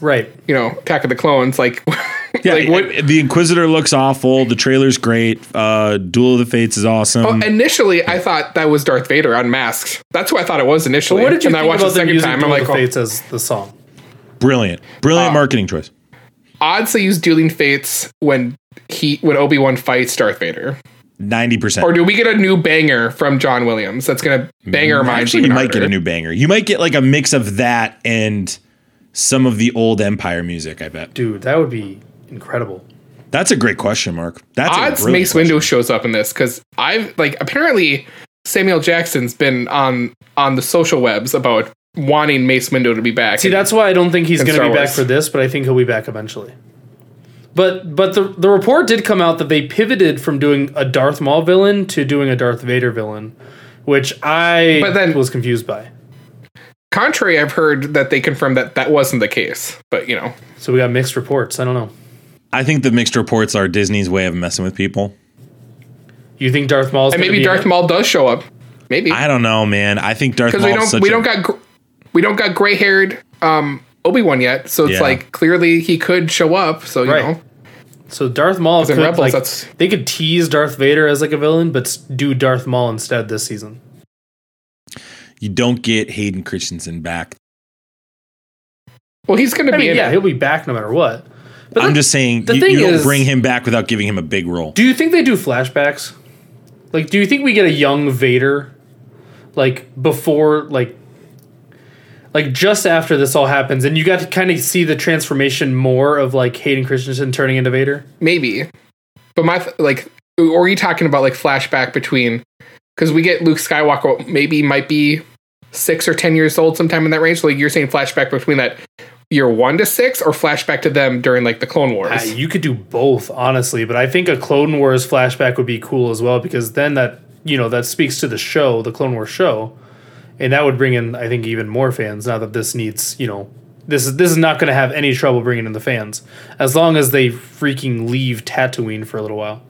Right. You know, Attack of the Clones. Like, Yeah, like what? the Inquisitor looks awful. The trailer's great. Uh, Duel of the Fates is awesome. Oh, initially, I thought that was Darth Vader unmasked. That's who I thought it was initially. What did you and think I watched about the them second time. Duel I'm of like, the oh, Fates as the song? brilliant, brilliant Uh, marketing choice. Odds they use Dueling Fates when he when Obi Wan fights Darth Vader, Ninety percent. or do we get a new banger from John Williams that's gonna bang our minds? Actually, you even might get a new banger. You might get like a mix of that and some of the old Empire music. I bet Dude, that would be incredible. that's a great question, Mark. That's odds a Mace question. Windu shows up in this because I've like apparently Samuel Jackson's been on on the social webs about wanting Mace Windu to be back. See, that's why I don't think he's going to Star be back for this, but I think he'll be back eventually. But but the the report did come out that they pivoted from doing a Darth Maul villain to doing a Darth Vader villain, which I But then- was confused by. contrary. I've heard that they confirmed that that wasn't the case, but you know, So we got mixed reports. I don't know. I think the mixed reports are Disney's way of messing with people. You think Darth Maul? and maybe Darth Maul does show up, maybe I don't know, man. I think Darth because Maul we don't such we a- don't got gr- we don't got gray haired um Obi Wan yet, so it's Yeah. like clearly he could show up. So you Right. know, So Darth Maul in could Rebels, like that's- they could tease Darth Vader as like a villain, but do Darth Maul instead this season. you don't get Hayden Christensen back. well he's gonna be mean, in yeah, it. he'll be back no matter what. But I'm the- just saying the you, thing you don't is- bring him back without giving him a big role. Do you think they do flashbacks? Like, do you think we get a young Vader, like before, like, like just after this all happens, and you got to kind of see the transformation more of like Hayden Christensen turning into Vader? maybe. But my th- like or are you talking about like flashback between because we get luke skywalker maybe might be six or ten years old sometime in that range so like you're saying flashback between that year one to six or flashback to them during like the clone wars? Ah, you could do both, honestly, but I think a Clone Wars flashback would be cool as well because then that you know that speaks to the show, the Clone Wars show, and that would bring in I think even more fans. Now that this needs you know this is this is not going to have any trouble bringing in the fans as long as they freaking leave Tatooine for a little while.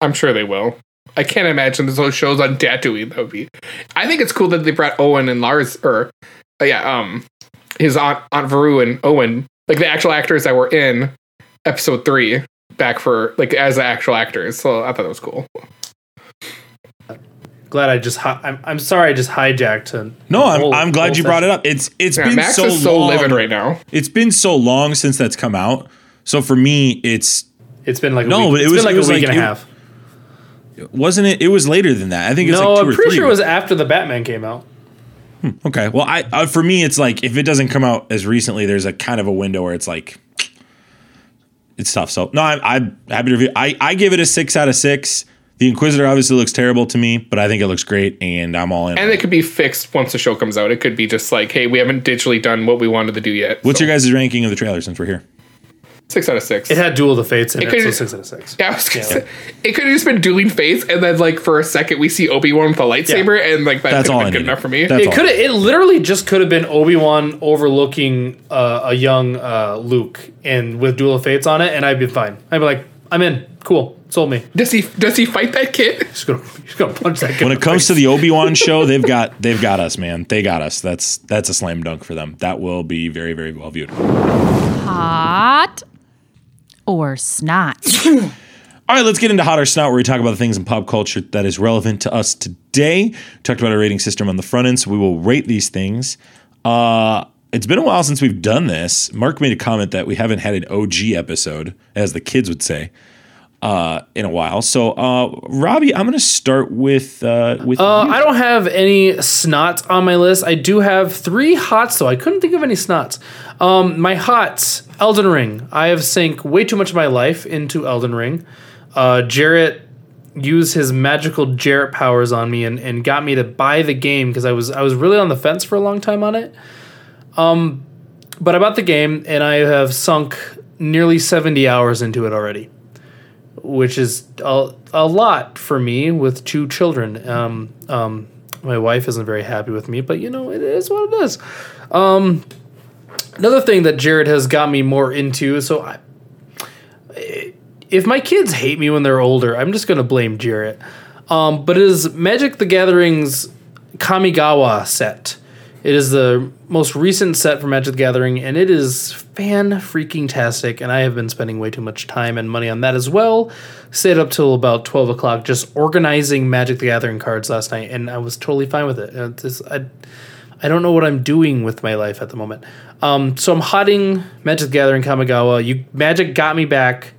i'm sure they will i can't imagine there's those shows on Tatooine. that would be i think it's cool that they brought owen and lars or uh, yeah um his aunt aunt Beru and owen like the actual actors that were in episode three back for like as the actual actors so i thought that was cool Glad I just hi- I'm I'm sorry I just hijacked. To No, I'm, I'm glad you brought it up. It's it's Yeah, been Max so is so long. livid right now. It's been so long since that's come out. So for me, it's It's been like a No, week. but it was- been like it was a week like- and a it- half. wasn't it. It was later than that. I think it's No, like 2 I'm or pretty three. sure it was after the Batman came out. Okay. Well, I uh, for me, it's like if it doesn't come out as recently, there's a kind of a window where it's like it's tough. So no, I, I'm happy to review. I I give it a six out of six. The Inquisitor obviously looks terrible to me, but I think it looks great, and I'm all in. And it could be fixed once the show comes out. It could be just like, hey, we haven't digitally done what we wanted to do yet. What's So, your guys' ranking of the trailer since we're here? six out of six? It had Duel of the Fates in it, could- so six out of six. yeah, I was gonna say, it could have just been dueling fates, and then like for a second we see Obi Wan with a lightsaber, and like that That's all been good enough for me. That's It could have. It literally just could have been Obi Wan overlooking uh, a young uh, Luke and with Duel of Fates on it, and I'd be fine. I'd be like, I'm in. Cool, sold me. does he does he fight that kid? Just gonna, just gonna punch that. Kid. When it comes to the Obi Wan show, they've got they've got us, man. They got us. That's that's a slam dunk for them. That will be very very well viewed. Hot or snot? All right, let's get into hot or snot, where we talk about the things in pop culture that is relevant to us today. We talked about our rating system on the front end, so we will rate these things. Uh, it's been a while since we've done this. Mark made a comment that we haven't had an OG episode, as the kids would say, uh, in a while. So, uh, Robbie, I'm going to start with uh, with Uh, you. I don't have any snots on my list. I do have three hots though. I couldn't think of any snots. Um, my hots, Elden Ring. I have sank way too much of my life into Elden Ring. Uh, Jarrett used his magical Jarrett powers on me and, and got me to buy the game because I was I was really on the fence for a long time on it. Um, but I bought the game and I have sunk nearly 70 hours into it already which is a, a lot for me with two children. Um, um, my wife isn't very happy with me, but you know, it is what it is. Um, another thing that Jared has got me more into, so I, if my kids hate me when they're older, I'm just going to blame Jarrett. Um, but it is Magic the Gathering's Kamigawa set. It is the most recent set for Magic the Gathering, and it is fan freaking tastic. And I have been spending way too much time and money on that as well. Stayed up till about twelve o'clock just organizing Magic the Gathering cards last night, and I was totally fine with it. I, I don't know what I'm doing with my life at the moment. Um, so I'm hotting Magic the Gathering Kamigawa. You Magic got me back.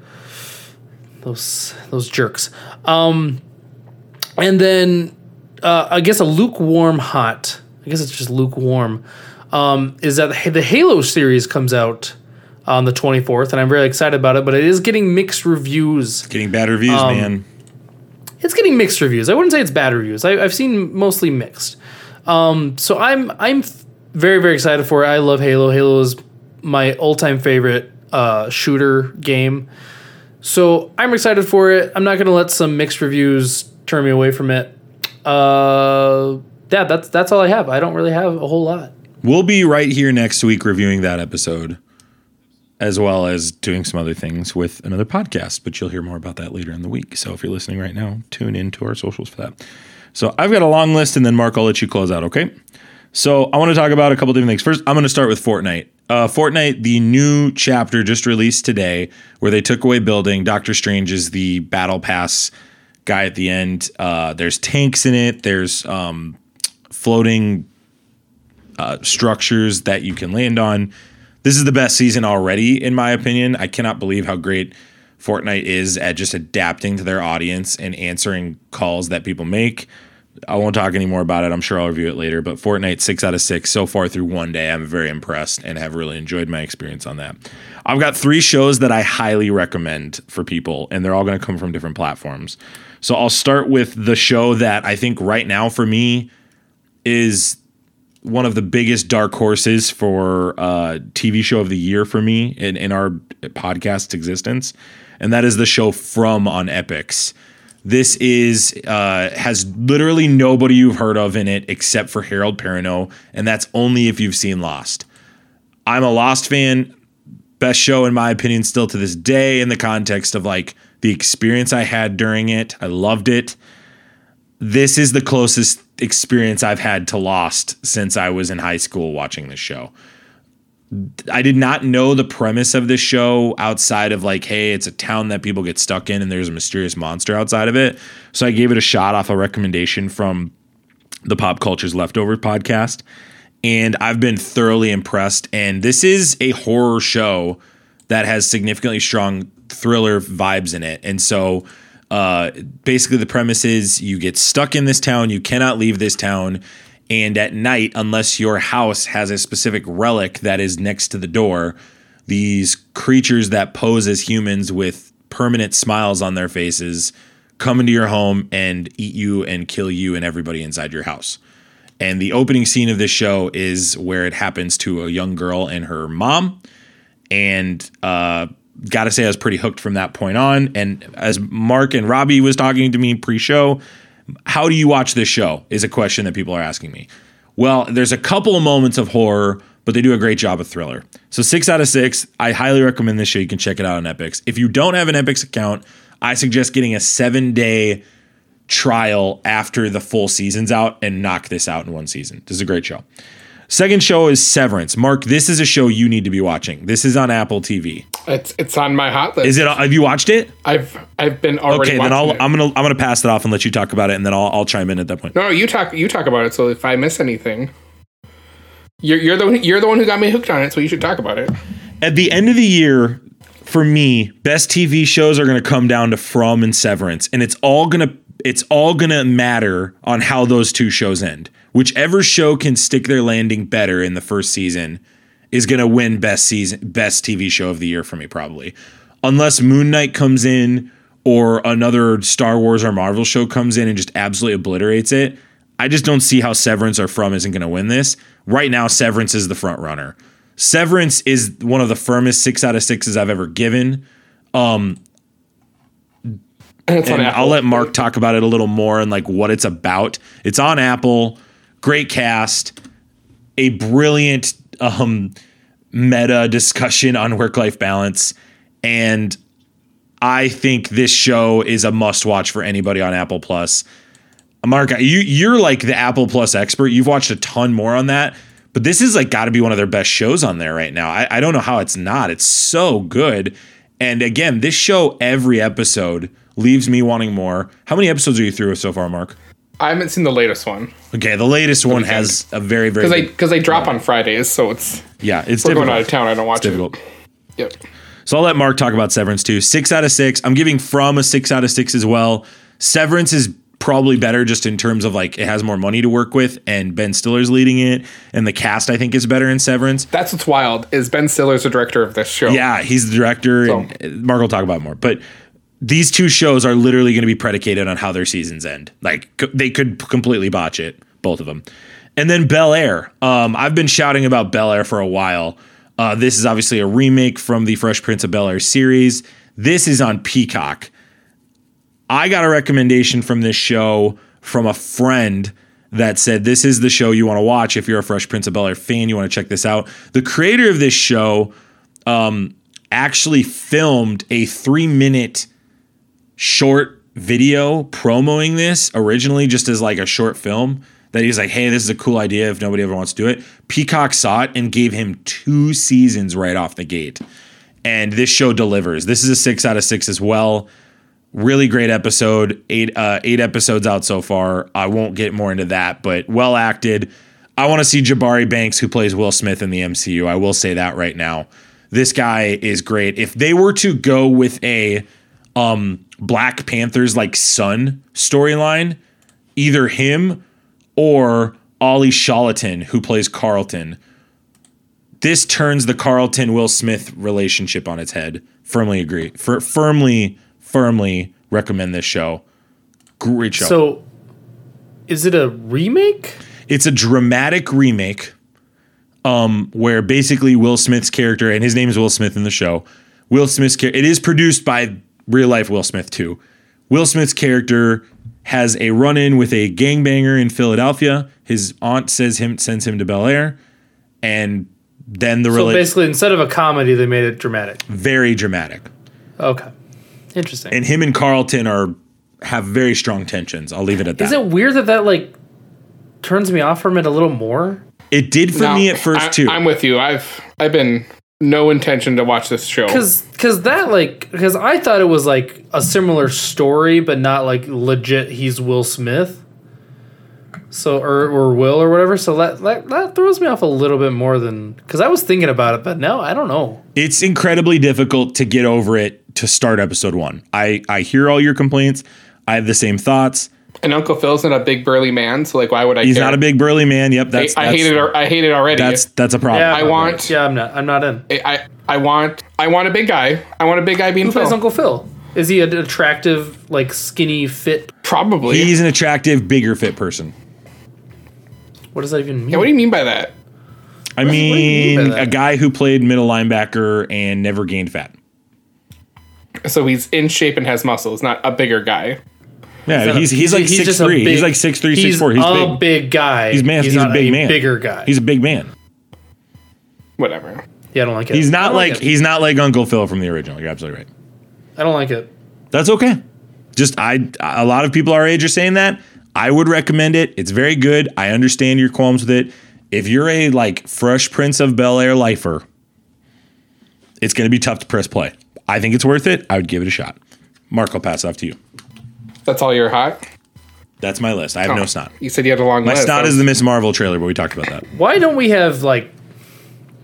Those those jerks. Um, and then uh, I guess a lukewarm hot. I guess it's just lukewarm. Um, is that the Halo series comes out on the 24th, and I'm very excited about it. But it is getting mixed reviews. Getting bad reviews, Um, man. It's getting mixed reviews. I wouldn't say it's bad reviews. I, I've seen mostly mixed. Um, so I'm I'm very very excited for it. I love Halo. Halo is my all time favorite uh, shooter game. So I'm excited for it. I'm not gonna let some mixed reviews turn me away from it. Uh, yeah, that's that's all I have. I don't really have a whole lot. We'll be right here next week reviewing that episode, as well as doing some other things with another podcast. But you'll hear more about that later in the week. So if you're listening right now, tune in to our socials for that. So I've got a long list, and then Mark, I'll let you close out. Okay. So I want to talk about a couple different things. First, I'm going to start with Fortnite. Uh, Fortnite, the new chapter just released today, where they took away building. Doctor Strange is the battle pass guy at the end. Uh, there's tanks in it. There's um, floating uh, structures that you can land on. This is the best season already, in my opinion. I cannot believe how great Fortnite is at just adapting to their audience and answering calls that people make. I won't talk any more about it. I'm sure I'll review it later. But Fortnite, six out of six so far through one day. I'm very impressed and have really enjoyed my experience on that. I've got three shows that I highly recommend for people, and they're all going to come from different platforms. So I'll start with the show that I think right now for me is one of the biggest dark horses for uh, TV show of the year for me in, in our podcast's existence, and that is the show From on Epix. This is uh, has literally nobody you've heard of in it except for Harold Perrineau, and that's only if you've seen Lost. I'm a Lost fan. Best show in my opinion, still to this day, in the context of like the experience I had during it. I loved it this is the closest experience I've had to Lost since I was in high school watching this show. I did not know the premise of this show outside of like, hey, it's a town that people get stuck in and there's a mysterious monster outside of it. So I gave it a shot off a recommendation from the Pop Culture's Leftover podcast. And I've been thoroughly impressed. And this is a horror show that has significantly strong thriller vibes in it. And so uh, basically, the premise is you get stuck in this town, you cannot leave this town. And at night, unless your house has a specific relic that is next to the door, these creatures that pose as humans with permanent smiles on their faces come into your home and eat you and kill you and everybody inside your house. And the opening scene of this show is where it happens to a young girl and her mom. And uh, gotta say, I was pretty hooked from that point on. And as Mark and Robbie was talking to me pre-show, how do you watch this show? Is a question that people are asking me. Well, there's a couple of moments of horror, but they do a great job of thriller. So six out of six. I highly recommend this show. You can check it out on Epix. If you don't have an Epix account, I suggest getting a seven day trial after the full season's out and knock this out in one season. This is a great show. Second show is Severance. Mark, this is a show you need to be watching. This is on Apple TV. It's it's on my hot list. Is it? Have you watched it? I've I've been already. Okay, then I'll it. I'm gonna I'm gonna pass it off and let you talk about it, and then I'll I'll chime in at that point. No, no, you talk you talk about it. So if I miss anything, you're you're the one, you're the one who got me hooked on it. So you should talk about it. At the end of the year, for me, best TV shows are gonna come down to From and Severance, and it's all gonna it's all gonna matter on how those two shows end. Whichever show can stick their landing better in the first season is gonna win best season best TV show of the year for me, probably. Unless Moon Knight comes in or another Star Wars or Marvel show comes in and just absolutely obliterates it. I just don't see how Severance or From isn't going to win this. Right now, Severance is the front runner. Severance is one of the firmest six out of sixes I've ever given. Um, on And I'll let Mark talk about it a little more and like what it's about. It's on Apple. Great cast. A brilliant um, meta discussion on work life balance. And I think this show is a must watch for anybody on Apple Plus. Mark, you you're like the Apple Plus expert. You've watched a ton more on that, but this is like got to be one of their best shows on there right now. I, I don't know how it's not. It's so good. And again, this show every episode leaves me wanting more. How many episodes are you through so far, Mark? I haven't seen the latest one Okay, the latest one has a very very because they because they drop on Fridays. So it's yeah, it's we're difficult. going out of town. I don't watch difficult. it. Yep. So I'll let Mark talk about Severance too. Six out of six. I'm giving From a six out of six as well. Severance is probably better just in terms of like it has more money to work with, and Ben Stiller's leading it, and the cast I think is better in Severance. That's what's wild. Is Ben Stiller's the director of this show? Yeah, he's the director, and Mark will talk about it more. But these two shows are literally going to be predicated on how their seasons end. Like c- they could completely botch it, both of them. And then Bel Air. Um, I've been shouting about Bel Air for a while. Uh, this is obviously a remake from the Fresh Prince of Bel Air series. This is on Peacock. I got a recommendation from this show from a friend that said this is the show you want to watch if you're a Fresh Prince of Bel Air fan. You want to check this out. The creator of this show um, actually filmed a three minute short video promoting this originally just as like a short film that he's like, hey, this is a cool idea if nobody ever wants to do it. Peacock saw it and gave him two seasons right off the gate. And this show delivers. This is a six out of six as well. Really great episode. Eight uh, eight episodes out so far. I won't get more into that, but well acted. I want to see Jabari Banks, who plays Will Smith in the MCU. I will say that right now. This guy is great. If they were to go with a um, Black Panthers like son storyline, either him or Olly Sholotan, who plays Carlton, this turns the Carlton Will Smith relationship on its head. Firmly agree. For, firmly, firmly recommend this show. Great show. So, is it a remake? it's a dramatic remake um where basically Will Smith's character and his name is Will Smith in the show. Will Smith's character it is produced by real life Will Smith too. Will Smith's character has a run-in with a gangbanger in Philadelphia. His aunt says him sends him to Bel Air and then the So rela- basically, instead of a comedy, they made it dramatic. very dramatic. Okay, interesting. And him and Carlton are have very strong tensions. I'll leave it at that. Is it weird that that like turns me off from it a little more? it did for No, me at first I, too. I'm with you. I've I've been no intention to watch this show. Because because that like because I thought it was like a similar story, but not like legit. He's Will Smith. So or or Will or whatever. So that that, that throws me off a little bit more than because I was thinking about it, but no, I don't know. it's incredibly difficult to get over it to start episode one. I I hear all your complaints. I have the same thoughts. And Uncle Phil's not a big burly man, so like, why would I? He's care? not a big burly man. Yep, that's I that's, hate it. I hate it already. That's that's a problem. Yeah, I want- Yeah, I'm not. I'm not in. I, I I want I want a big guy. I want a big guy being Who Phil. plays Uncle Phil? Is he an attractive, like skinny, fit? Probably. He's an attractive, bigger fit person. What does that even mean? yeah, what do you mean by that? I do mean mean, that? a guy who played middle linebacker and never gained fat. So he's in shape and has muscles, not a bigger guy. Yeah, not a- he's he's like six just a three. He's big- like six three, he's six four. He's a big. guy. He's man. He's, not a big man. Bigger guy. He's a big man. Whatever. yeah, I don't like it. He's not don't like it. he's not like Uncle Phil from the original. You're absolutely right. I don't like it. That's okay. Just I a lot of people our age are saying that. I would recommend it. It's very good. I understand your qualms with it. If you're a like Fresh Prince of Bel Air lifer, it's going to be tough to press play. I think it's worth it. I would give it a shot. Mark, I'll pass it off to you. That's all you're hot? That's my list. I have no oh. snot. You said you had a long My list. My snot That is was- the Miss Marvel trailer, but we talked about that. Why don't we have like?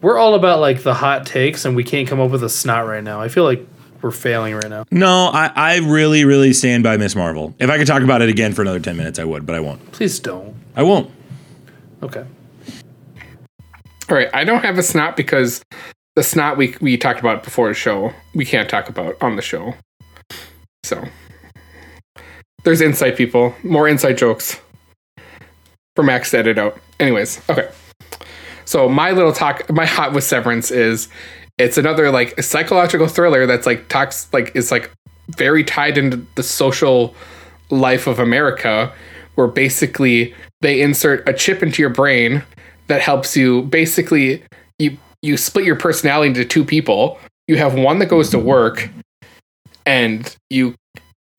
We're all about like the hot takes, and we can't come up with a snot right now. I feel like we're failing right now. No, I, I really, really stand by Miss Marvel. If I could talk about it again for another 10 minutes, I would, but I won't. Please don't. I won't. Okay. All right, I don't have a snot because the snot we we talked about before the show we can't talk about on the show. So there's insight, people. More inside jokes for Max to edit out. Anyways, okay. So my little talk, my hot with Severance is it's another like psychological thriller that's like talks like is like very tied into the social life of America, where basically they insert a chip into your brain that helps you basically you you split your personality into two people. You have one that goes to work and you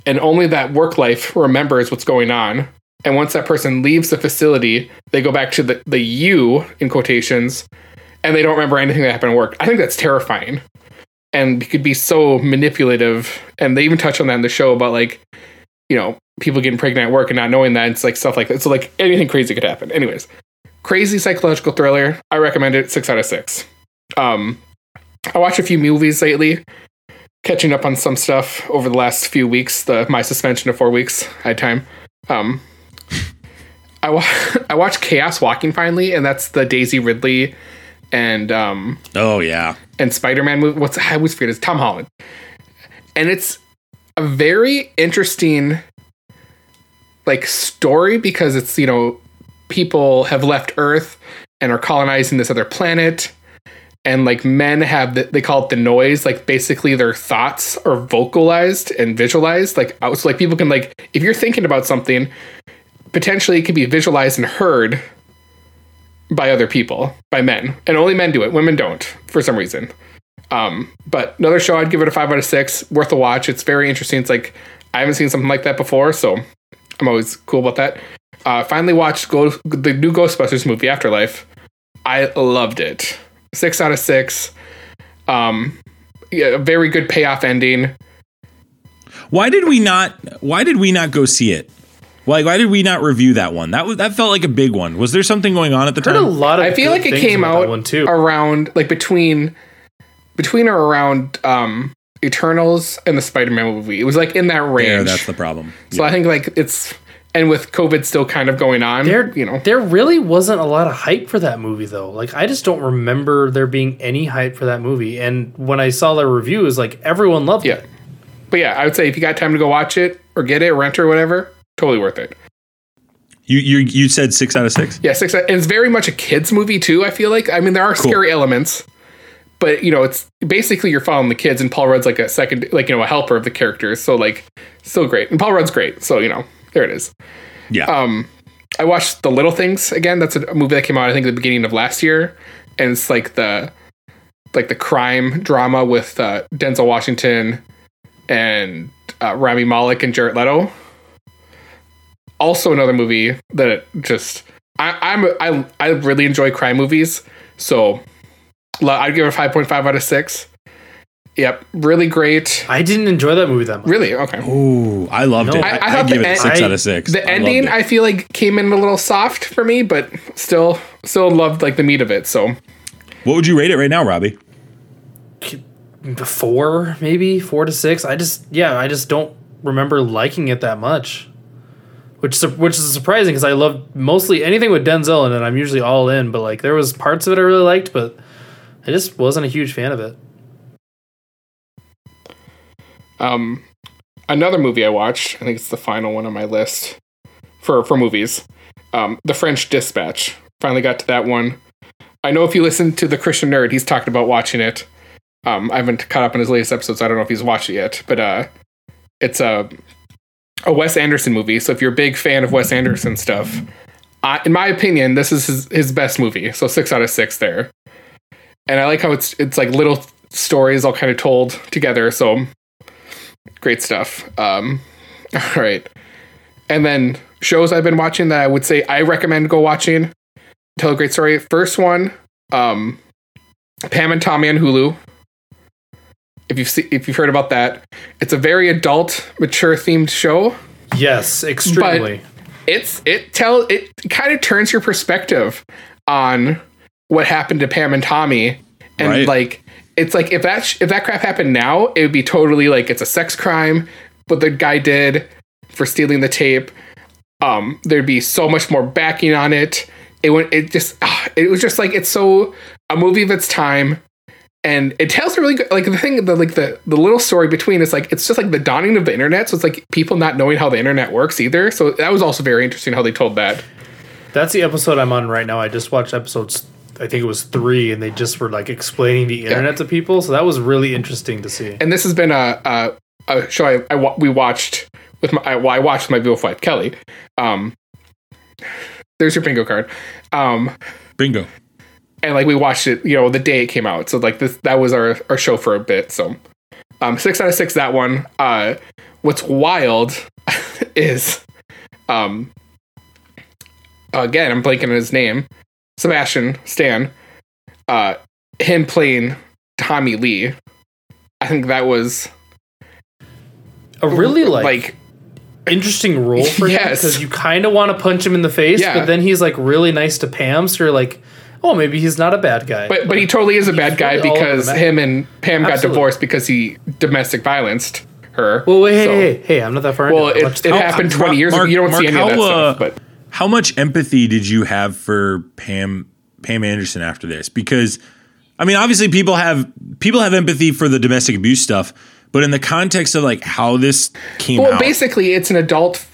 and only that work life remembers what's going on. And once that person leaves the facility, they go back to the, the you in quotations and they don't remember anything that happened at work. I think that's terrifying. And could be so manipulative. And they even touch on that in the show about like, you know, people getting pregnant at work and not knowing that. It's like stuff like that. So like anything crazy could happen. Anyways, crazy psychological thriller. I recommend it. Six out of six. Um, I watched a few movies lately, catching up on some stuff over the last few weeks. The my suspension of four weeks. I had time. Um, I wa- I watched Chaos Walking finally, and that's the Daisy Ridley and um Oh, yeah. and Spider-Man movie. What's I always forget it's Tom Holland, and it's a very interesting like story because it's you know people have left Earth and are colonizing this other planet, and like men have the, they call it the noise, like basically their thoughts are vocalized and visualized. Like so like people can like if you're thinking about something, potentially it can be visualized and heard by other people, by men, and only men do it. Women don't for some reason. Um, but another show, I'd give it a five out of six. Worth a watch. It's very interesting. It's like I haven't seen something like that before, so I'm always cool about that. Uh, finally watched Go- the new Ghostbusters movie, Afterlife. I loved it. Six out of six. Um, yeah, a very good payoff ending. Why did we not? Why did we not go see it? Like, why did we not review that one? That was that felt like a big one. Was there something going on at the Heard a time? lot of. I feel like it came out one too. around like between between or around um Eternals and the Spider-Man movie. It was like in that range. Yeah, that's the problem. So I think like it's and with COVID still kind of going on, There, you know, there really wasn't a lot of hype for that movie though. Like I just don't remember there being any hype for that movie. And when I saw the reviews, like everyone loved yeah. it. But yeah, I would say if you got time to go watch it or get it, rent it or whatever, totally worth it. You you you said six out of six. Yeah, six. And it's very much a kids movie too. I feel like. I mean, there are Cool. scary elements, but you know, it's basically you're following the kids, and Paul Rudd's like a second, like you know, a helper of the characters. So like, still great, and Paul Rudd's great. So you know, there it is. Yeah. Um, I watched The Little Things again. That's a movie that came out I think at the beginning of last year, and it's like the like the crime drama with uh, Denzel Washington and uh, Rami Malek and Jared Leto. Also, another movie that just I, I'm I I really enjoy crime movies, so I'd give it a five point five out of six. Yep, really great. I didn't enjoy that movie that much. Really okay. Ooh, I loved No, it. I- I, I I thought give the it a en- six I- out of six. The I ending. I feel like came in a little soft for me, but still still loved like the meat of it. So what would you rate it right now, Robbie? Four, maybe four to six. I just, yeah, I just don't remember liking it that much. Which, which is surprising because I love mostly anything with Denzel in it. I'm usually all in, but like there was parts of it I really liked, but I just wasn't a huge fan of it. Um another movie I watched. I think it's the final one on my list for for movies. Um, the French Dispatch. Finally got to that one. I know if you listen to the Christian Nerd, he's talked about watching it. Um, I haven't caught up on his latest episodes. So I don't know if he's watched it yet, but uh, it's a a Wes Anderson movie. So if you're a big fan of Wes Anderson stuff, I, in my opinion, this is his, his best movie. So six out of six there. And I like how it's it's like little stories all kind of told together. So great stuff. Um, all right, and then shows I've been watching that I would say I recommend go watching. Tell a great story. First one, um, Pam and Tommy on Hulu. If you've see, if you've heard about that, it's a very adult, mature themed show. Yes, extremely. It's it tell it kind of turns your perspective on what happened to Pam and Tommy, and Right. like it's like if that sh- if that crap happened now, it would be totally like it's a sex crime. What the guy did for stealing the tape, um, there'd be so much more backing on it. It went. It just. ah, It was just like it's so a movie of its time, and it tells a really good. Like the thing, the like the the little story between is like it's just like the dawning of the internet. So it's like people not knowing how the internet works either. So that was also very interesting how they told that. That's the episode I'm on right now. I just watched episodes. I think it was three, and they just were like explaining the internet to people. So that was really interesting to see. And this has been a a, a show I, I we watched with my I, well, I watched with my beautiful wife Kelly. Um, there's your bingo card. Um, Bingo. and like we watched it, you know, the day it came out. So like this, that was our our show for a bit. So, um, six out of six that one. Uh, what's wild is, um, again, I'm blanking on his name, Sebastian Stan. Uh, him playing Tommy Lee. I think that was A really like, like interesting role for him because you kind of want to punch him in the face, Yeah. but then he's like really nice to Pam. So you're like, oh, maybe he's not a bad guy. But but he totally is a bad guy really because him and Pam got divorced because he domestic violenced her. well, wait, hey, So- hey, hey, I'm not that far. Well, into it, Let's it talk- happened Mark- 20 years ago. You don't see Mark, any of that how, stuff. uh, But How much empathy did you have for Pam Pam Anderson after this? Because I mean, obviously people have people have empathy for the domestic abuse stuff, but in the context of like how this came well, out, basically, it's an adult,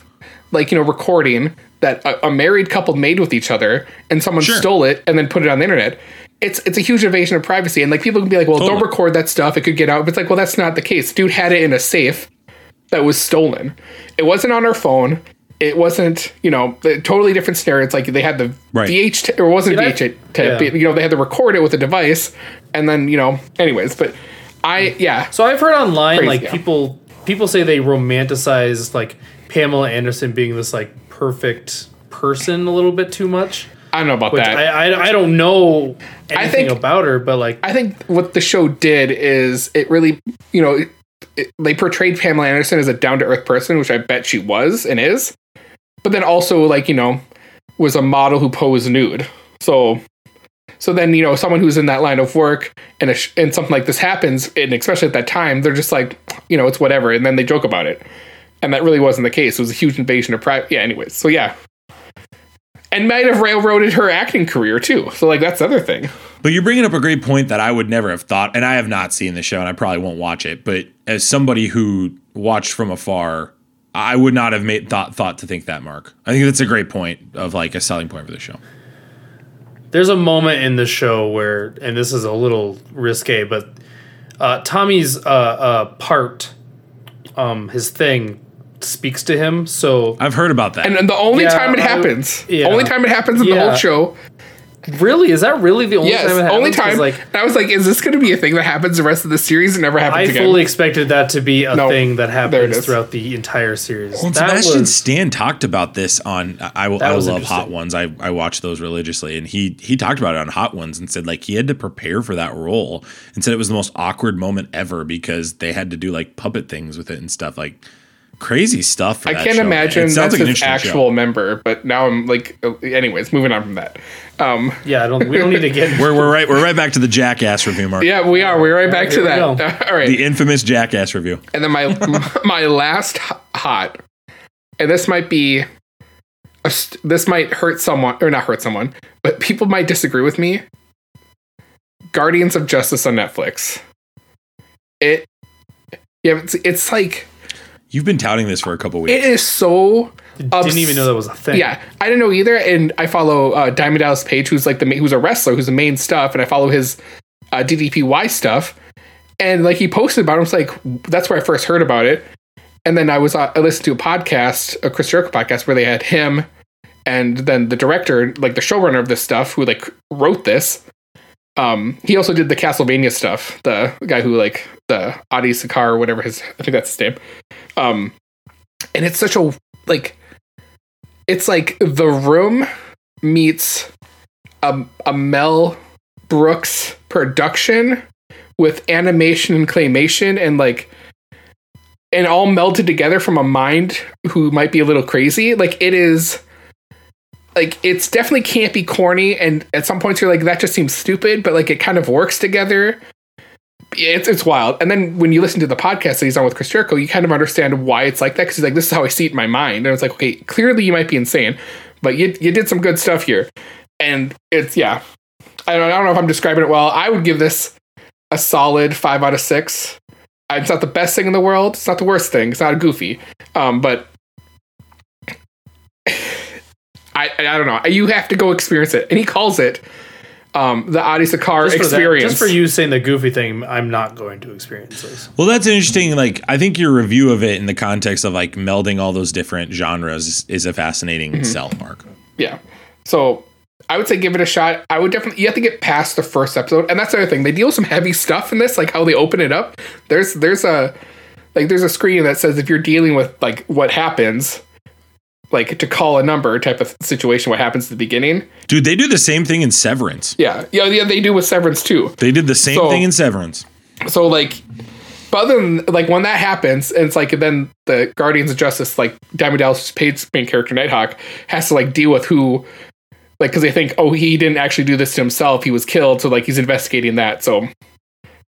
like you know, recording that a, a married couple made with each other, and someone Sure. stole it and then put it on the internet. It's it's a huge invasion of privacy, and like people can be like, well, don't record that stuff; it could get out. But it's like, well, that's not the case. Dude had it in a safe that was stolen. It wasn't on her phone. It wasn't, you know, a totally different scenario. It's like they had the Right. VH, t- or it wasn't Did I- VH tape. Yeah. You know, they had to record it with a device, and then you know, anyways. But I, yeah, So I've heard online Crazy, like yeah. people people say they romanticize like Pamela Anderson being this like perfect person a little bit too much. I don't know about Which that. I, I I don't know anything think- about her, but like I think what the show did is it really, you know, it, it, they portrayed Pamela Anderson as a down to earth person, which I bet she was and is, but then also like you know was a model who posed nude. So, so then you know someone who's in that line of work and a and something like this happens, and especially at that time, they're just like, you know, it's whatever, and then they joke about it, and that really wasn't the case. It was a huge invasion of private. Yeah. Anyways, so yeah. And might have railroaded her acting career too. So like that's the other thing. But you're bringing up a great point that I would never have thought, and I have not seen the show, and I probably won't watch it. But as somebody who watched from afar, I would not have made thought thought to think that. Mark, I think that's a great point of like a selling point for the show. there's a moment in the show where, and this is a little risque, but uh, Tommy's uh, uh, part, um, his thing, speaks to him. So I've heard about that. And, and the only Yeah, time it I- happens, yeah. only time it happens in the whole show. Really, is that really the only Yes, time it happens? only 'Cause, time. Like I was like, is this going to be a thing that happens the rest of the series and never happens I again? fully expected that to be a No, thing that happens throughout the entire series. Well, and that Sebastian was Stan talked about this on I, I, I was love Hot. Ones. I, I watch those religiously, and he he talked about it on Hot Ones and said like he had to prepare for that role and said it was the most awkward moment ever because they had to do like puppet things with it and stuff like crazy stuff. For I that can't show, imagine It that's like an his actual show. member, but now I'm like, uh, anyways, moving on from that. Um, yeah. I don't. We don't need to get. We're, we're right we're right back to the Jackass review, Mark. yeah, we are. We're right back to that. All right. The infamous Jackass review. And then my my last hot, and this might be, a this might hurt someone or not hurt someone, but people might disagree with me. Guardians of Justice on Netflix. It, yeah, it's, it's like You've been touting this for a couple weeks. It is so. Didn't even know that was a thing. Yeah, I didn't know either, and I follow uh, Diamond Dallas Page, who's like the ma- who's a wrestler, who's the main stuff, and I follow his uh, DDPY stuff, and like he posted about it. I was like, that's where I first heard about it, and then I was uh, I listened to a podcast, a Chris Jericho podcast, where they had him, and then the director, like the showrunner of this stuff, who like wrote this. Um, he also did the Castlevania stuff. The guy who like the Adi Shankar or whatever his I think that's his name. Um, and it's such a like it's like the room meets a, a Mel Brooks production with animation and claymation and like and all melted together from a mind who might be a little crazy. Like it is like it's definitely can't be corny and at some points you're like that just seems stupid, but like it kind of works together. It's it's wild. And then when you listen to the podcast that he's on with Chris Jericho, you kind of understand why it's like that because he's like, this is how I see it in my mind. And it's like, okay, clearly you might be insane, but you you did some good stuff here. And it's yeah. I don't, I don't know if I'm describing it well. I would give this a solid five out of six. Uh, It's not the best thing in the world. It's not the worst thing. It's not a goofy. Um, but I I don't know. You have to go experience it. And he calls it um, the Adi Shankar Just for, that- experience. just for you saying the goofy thing, I'm not going to experience this. Well, that's interesting. Like, I think your review of it in the context of like melding all those different genres is, is a fascinating Mm-hmm. sell, Mark. Yeah. So I would say give it a shot. I would definitely you have to get past the first episode. And that's the other thing. They deal with some heavy stuff in this, like how they open it up. There's there's a like there's a screen that says if you're dealing with like what happens, like to call a number type of situation, what happens at the beginning. Dude, they do the same thing in Severance. Yeah. Yeah, yeah, they do with Severance too. They did the same So- thing in Severance. So like but other than like when that happens, and it's like then the Guardians of Justice, like Diamond Dallas Page's main character Nighthawk, has to like deal with who, like because they think oh he didn't actually do this to himself, he was killed, so like he's investigating that. So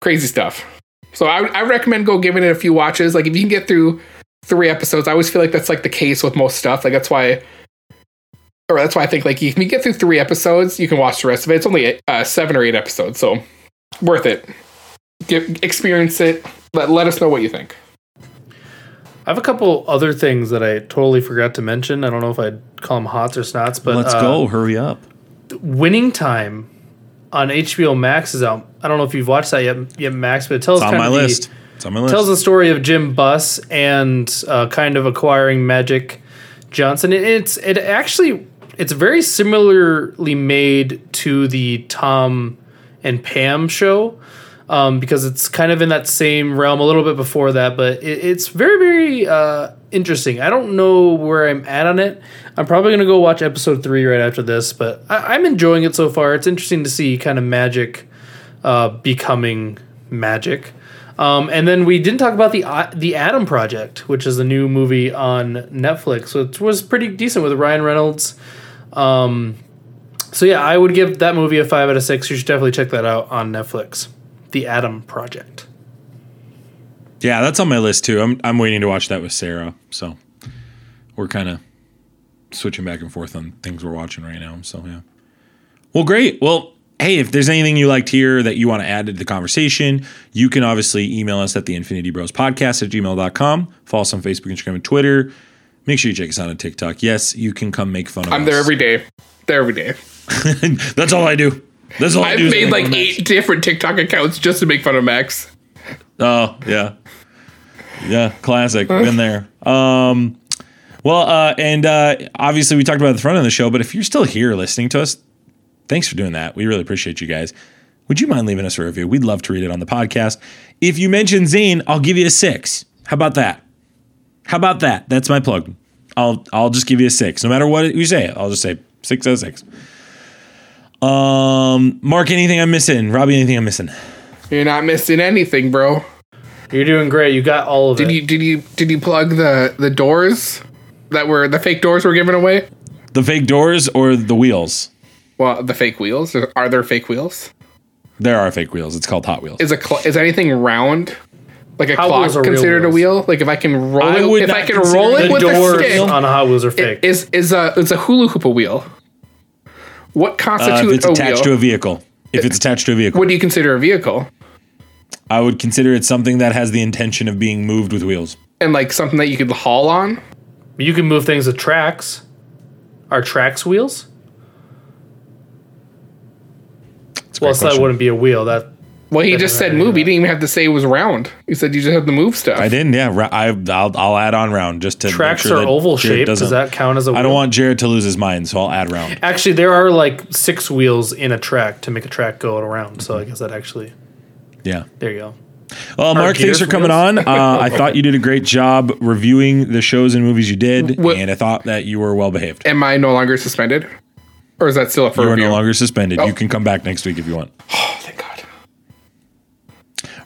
crazy stuff. So I I recommend go giving it a few watches. Like if you can get through three episodes, I always feel like that's like the case with most stuff. Like that's why. Or that's why I think like if you get through three episodes, you can watch the rest of it. It's only uh, seven or eight episodes, so worth it. Get, experience it. Let, let us know what you think. I have a couple other things that I totally forgot to mention. I don't know if I'd call them hots or snots, but Let's uh, go. Hurry up. Winning Time on HBO Max is out. I don't know if you've watched that yet, yet Max, but it tells It's on kind my of the- list. Tells the story of Jim Buss and uh, kind of acquiring Magic Johnson. It, it's it actually it's very similarly made to the Tom and Pam show um, because it's kind of in that same realm a little bit before that, but it, it's very very uh, interesting. I don't know where I'm at on it. I'm probably gonna go watch episode three right after this, but I, I'm enjoying it so far. It's interesting to see kind of magic uh, becoming magic. Um, and then we didn't talk about the uh, the Adam Project, which is a new movie on Netflix, which was pretty decent with Ryan Reynolds. Um, so yeah, I would give that movie a five out of six. You should definitely check that out on Netflix. The Adam Project. Yeah, that's on my list too. I'm I'm waiting to watch that with Sarah. So we're kind of switching back and forth on things we're watching right now. So yeah. Well, great. Well, hey, if there's anything you liked here that you want to add to the conversation, you can obviously email us at the Infinity Bros Podcast at gmail.com. Follow us on Facebook, Instagram, and Twitter. Make sure you check us out on TikTok. Yes, you can come make fun of I'm us. there every day. There every day. That's all I do. That's all I do. I've made like eight different TikTok accounts just to make fun of Max. Oh yeah, yeah, classic. Been there. Um, well, uh, and uh, obviously we talked about the front of the show, but if you're still here listening to us, thanks for doing that. We really appreciate you guys. Would you mind leaving us a review? We'd love to read it on the podcast. If you mention Zane, I'll give you a six. How about that? How about that? That's my plug. I'll I'll just give you a six, no matter what you say. I'll just say six out of six. Um, Mark, anything I'm missing? Robbie, anything I'm missing? You're not missing anything, bro. You're doing great. You got all of Did it. you did you did you plug the the doors that were the fake doors were given away? The fake doors or the wheels? Well, the fake wheels. Are there fake wheels? There are fake wheels. It's called Hot Wheels. Is a cl- is anything round? Like a Hot clock Wheels are real considered a wheels. wheel? Like if I can roll I it, would if I can consider roll it the with a doors stick, on Hot Wheels are fake. is is a it's a hula hoop a wheel? What Uh, if constitutes it's a attached wheel? to a vehicle. If it's attached to a vehicle, what do you consider a vehicle? I would consider it something that has the intention of being moved with wheels. and like something that you could haul on. You can move things with tracks. Are tracks wheels? It's a Well, great so that wouldn't be a wheel. That Well, he just said matter move. He didn't even have to say it was round. He said you just have to move stuff. I didn't. Yeah, ra- I, I'll, I'll add on round just to make tracks sure are that oval Jared shaped. Does that count as a wheel? I don't want Jared to lose his mind, so I'll add round. Actually, there are like six wheels in a track to make a track go around. So I guess that actually. Yeah. There you go. Well, Mark, thanks for coming wheels? on. Uh, I thought you did a great job reviewing the shows and movies you did, What- and I thought that you were well behaved. Am I no longer suspended, or is that still up for You are review? no longer suspended. Oh. You can come back next week if you want. Oh, thank God.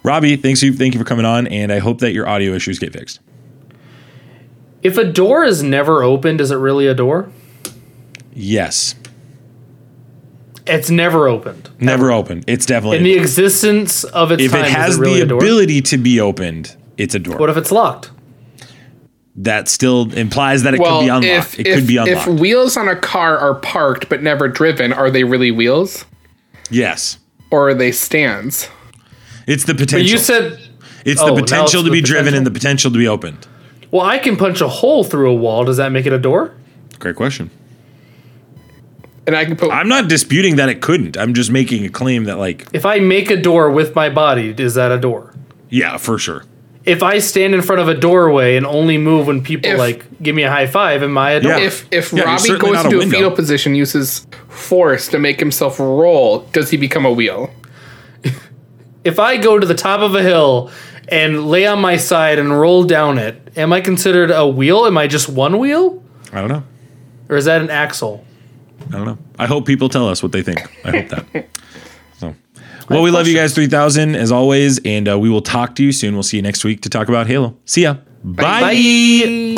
Robbie, thanks you. Thank you for coming on, and I hope that your audio issues get fixed. If a door is never opened, is it really a door? Yes, It's never opened. never opened. It's definitely In the existence of its if time, it has is it really the ability to be opened, it's a door. What if it's locked? That still implies that it Well, could be unlocked. if it if, could be unlocked. if wheels on a car are parked but never driven, are they really wheels yes, or are they stands? it's the potential. But potential. you said, it's oh, the potential it's to the be driven and the potential to be opened. well, I can punch a hole through a wall. Does that make it a door? Great question. And I can put I'm not disputing that it couldn't. I'm just making a claim that, like, If I make a door with my body, is that a door? yeah, for sure. If I stand in front of a doorway and only move when people If- like give me a high five, am I a door? Yeah. if if Yeah, Robbie goes not a into a, fetal position, uses force to make himself roll, does he become a wheel? If I go to the top of a hill and lay on my side and roll down it, am I considered a wheel? Am I just one wheel? I don't know. Or is that an axle? I don't know. I hope people tell us what they think. I hope that. So, well, we love you guys 3000 as always, and uh, we will talk to you soon. We'll see you next week to talk about Halo. See ya. Bye. Bye.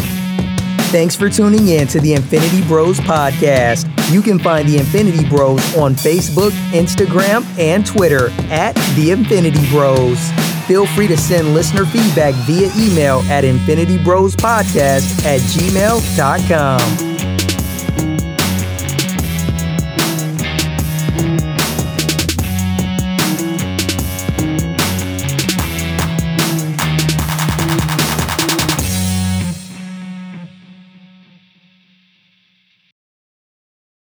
Thanks for tuning in to the Infinity Bros podcast. You can find the Infinity Bros on Facebook, Instagram, and Twitter at the Infinity Bros. Feel free to send listener feedback via email at infinitybrospodcast at gmail.com.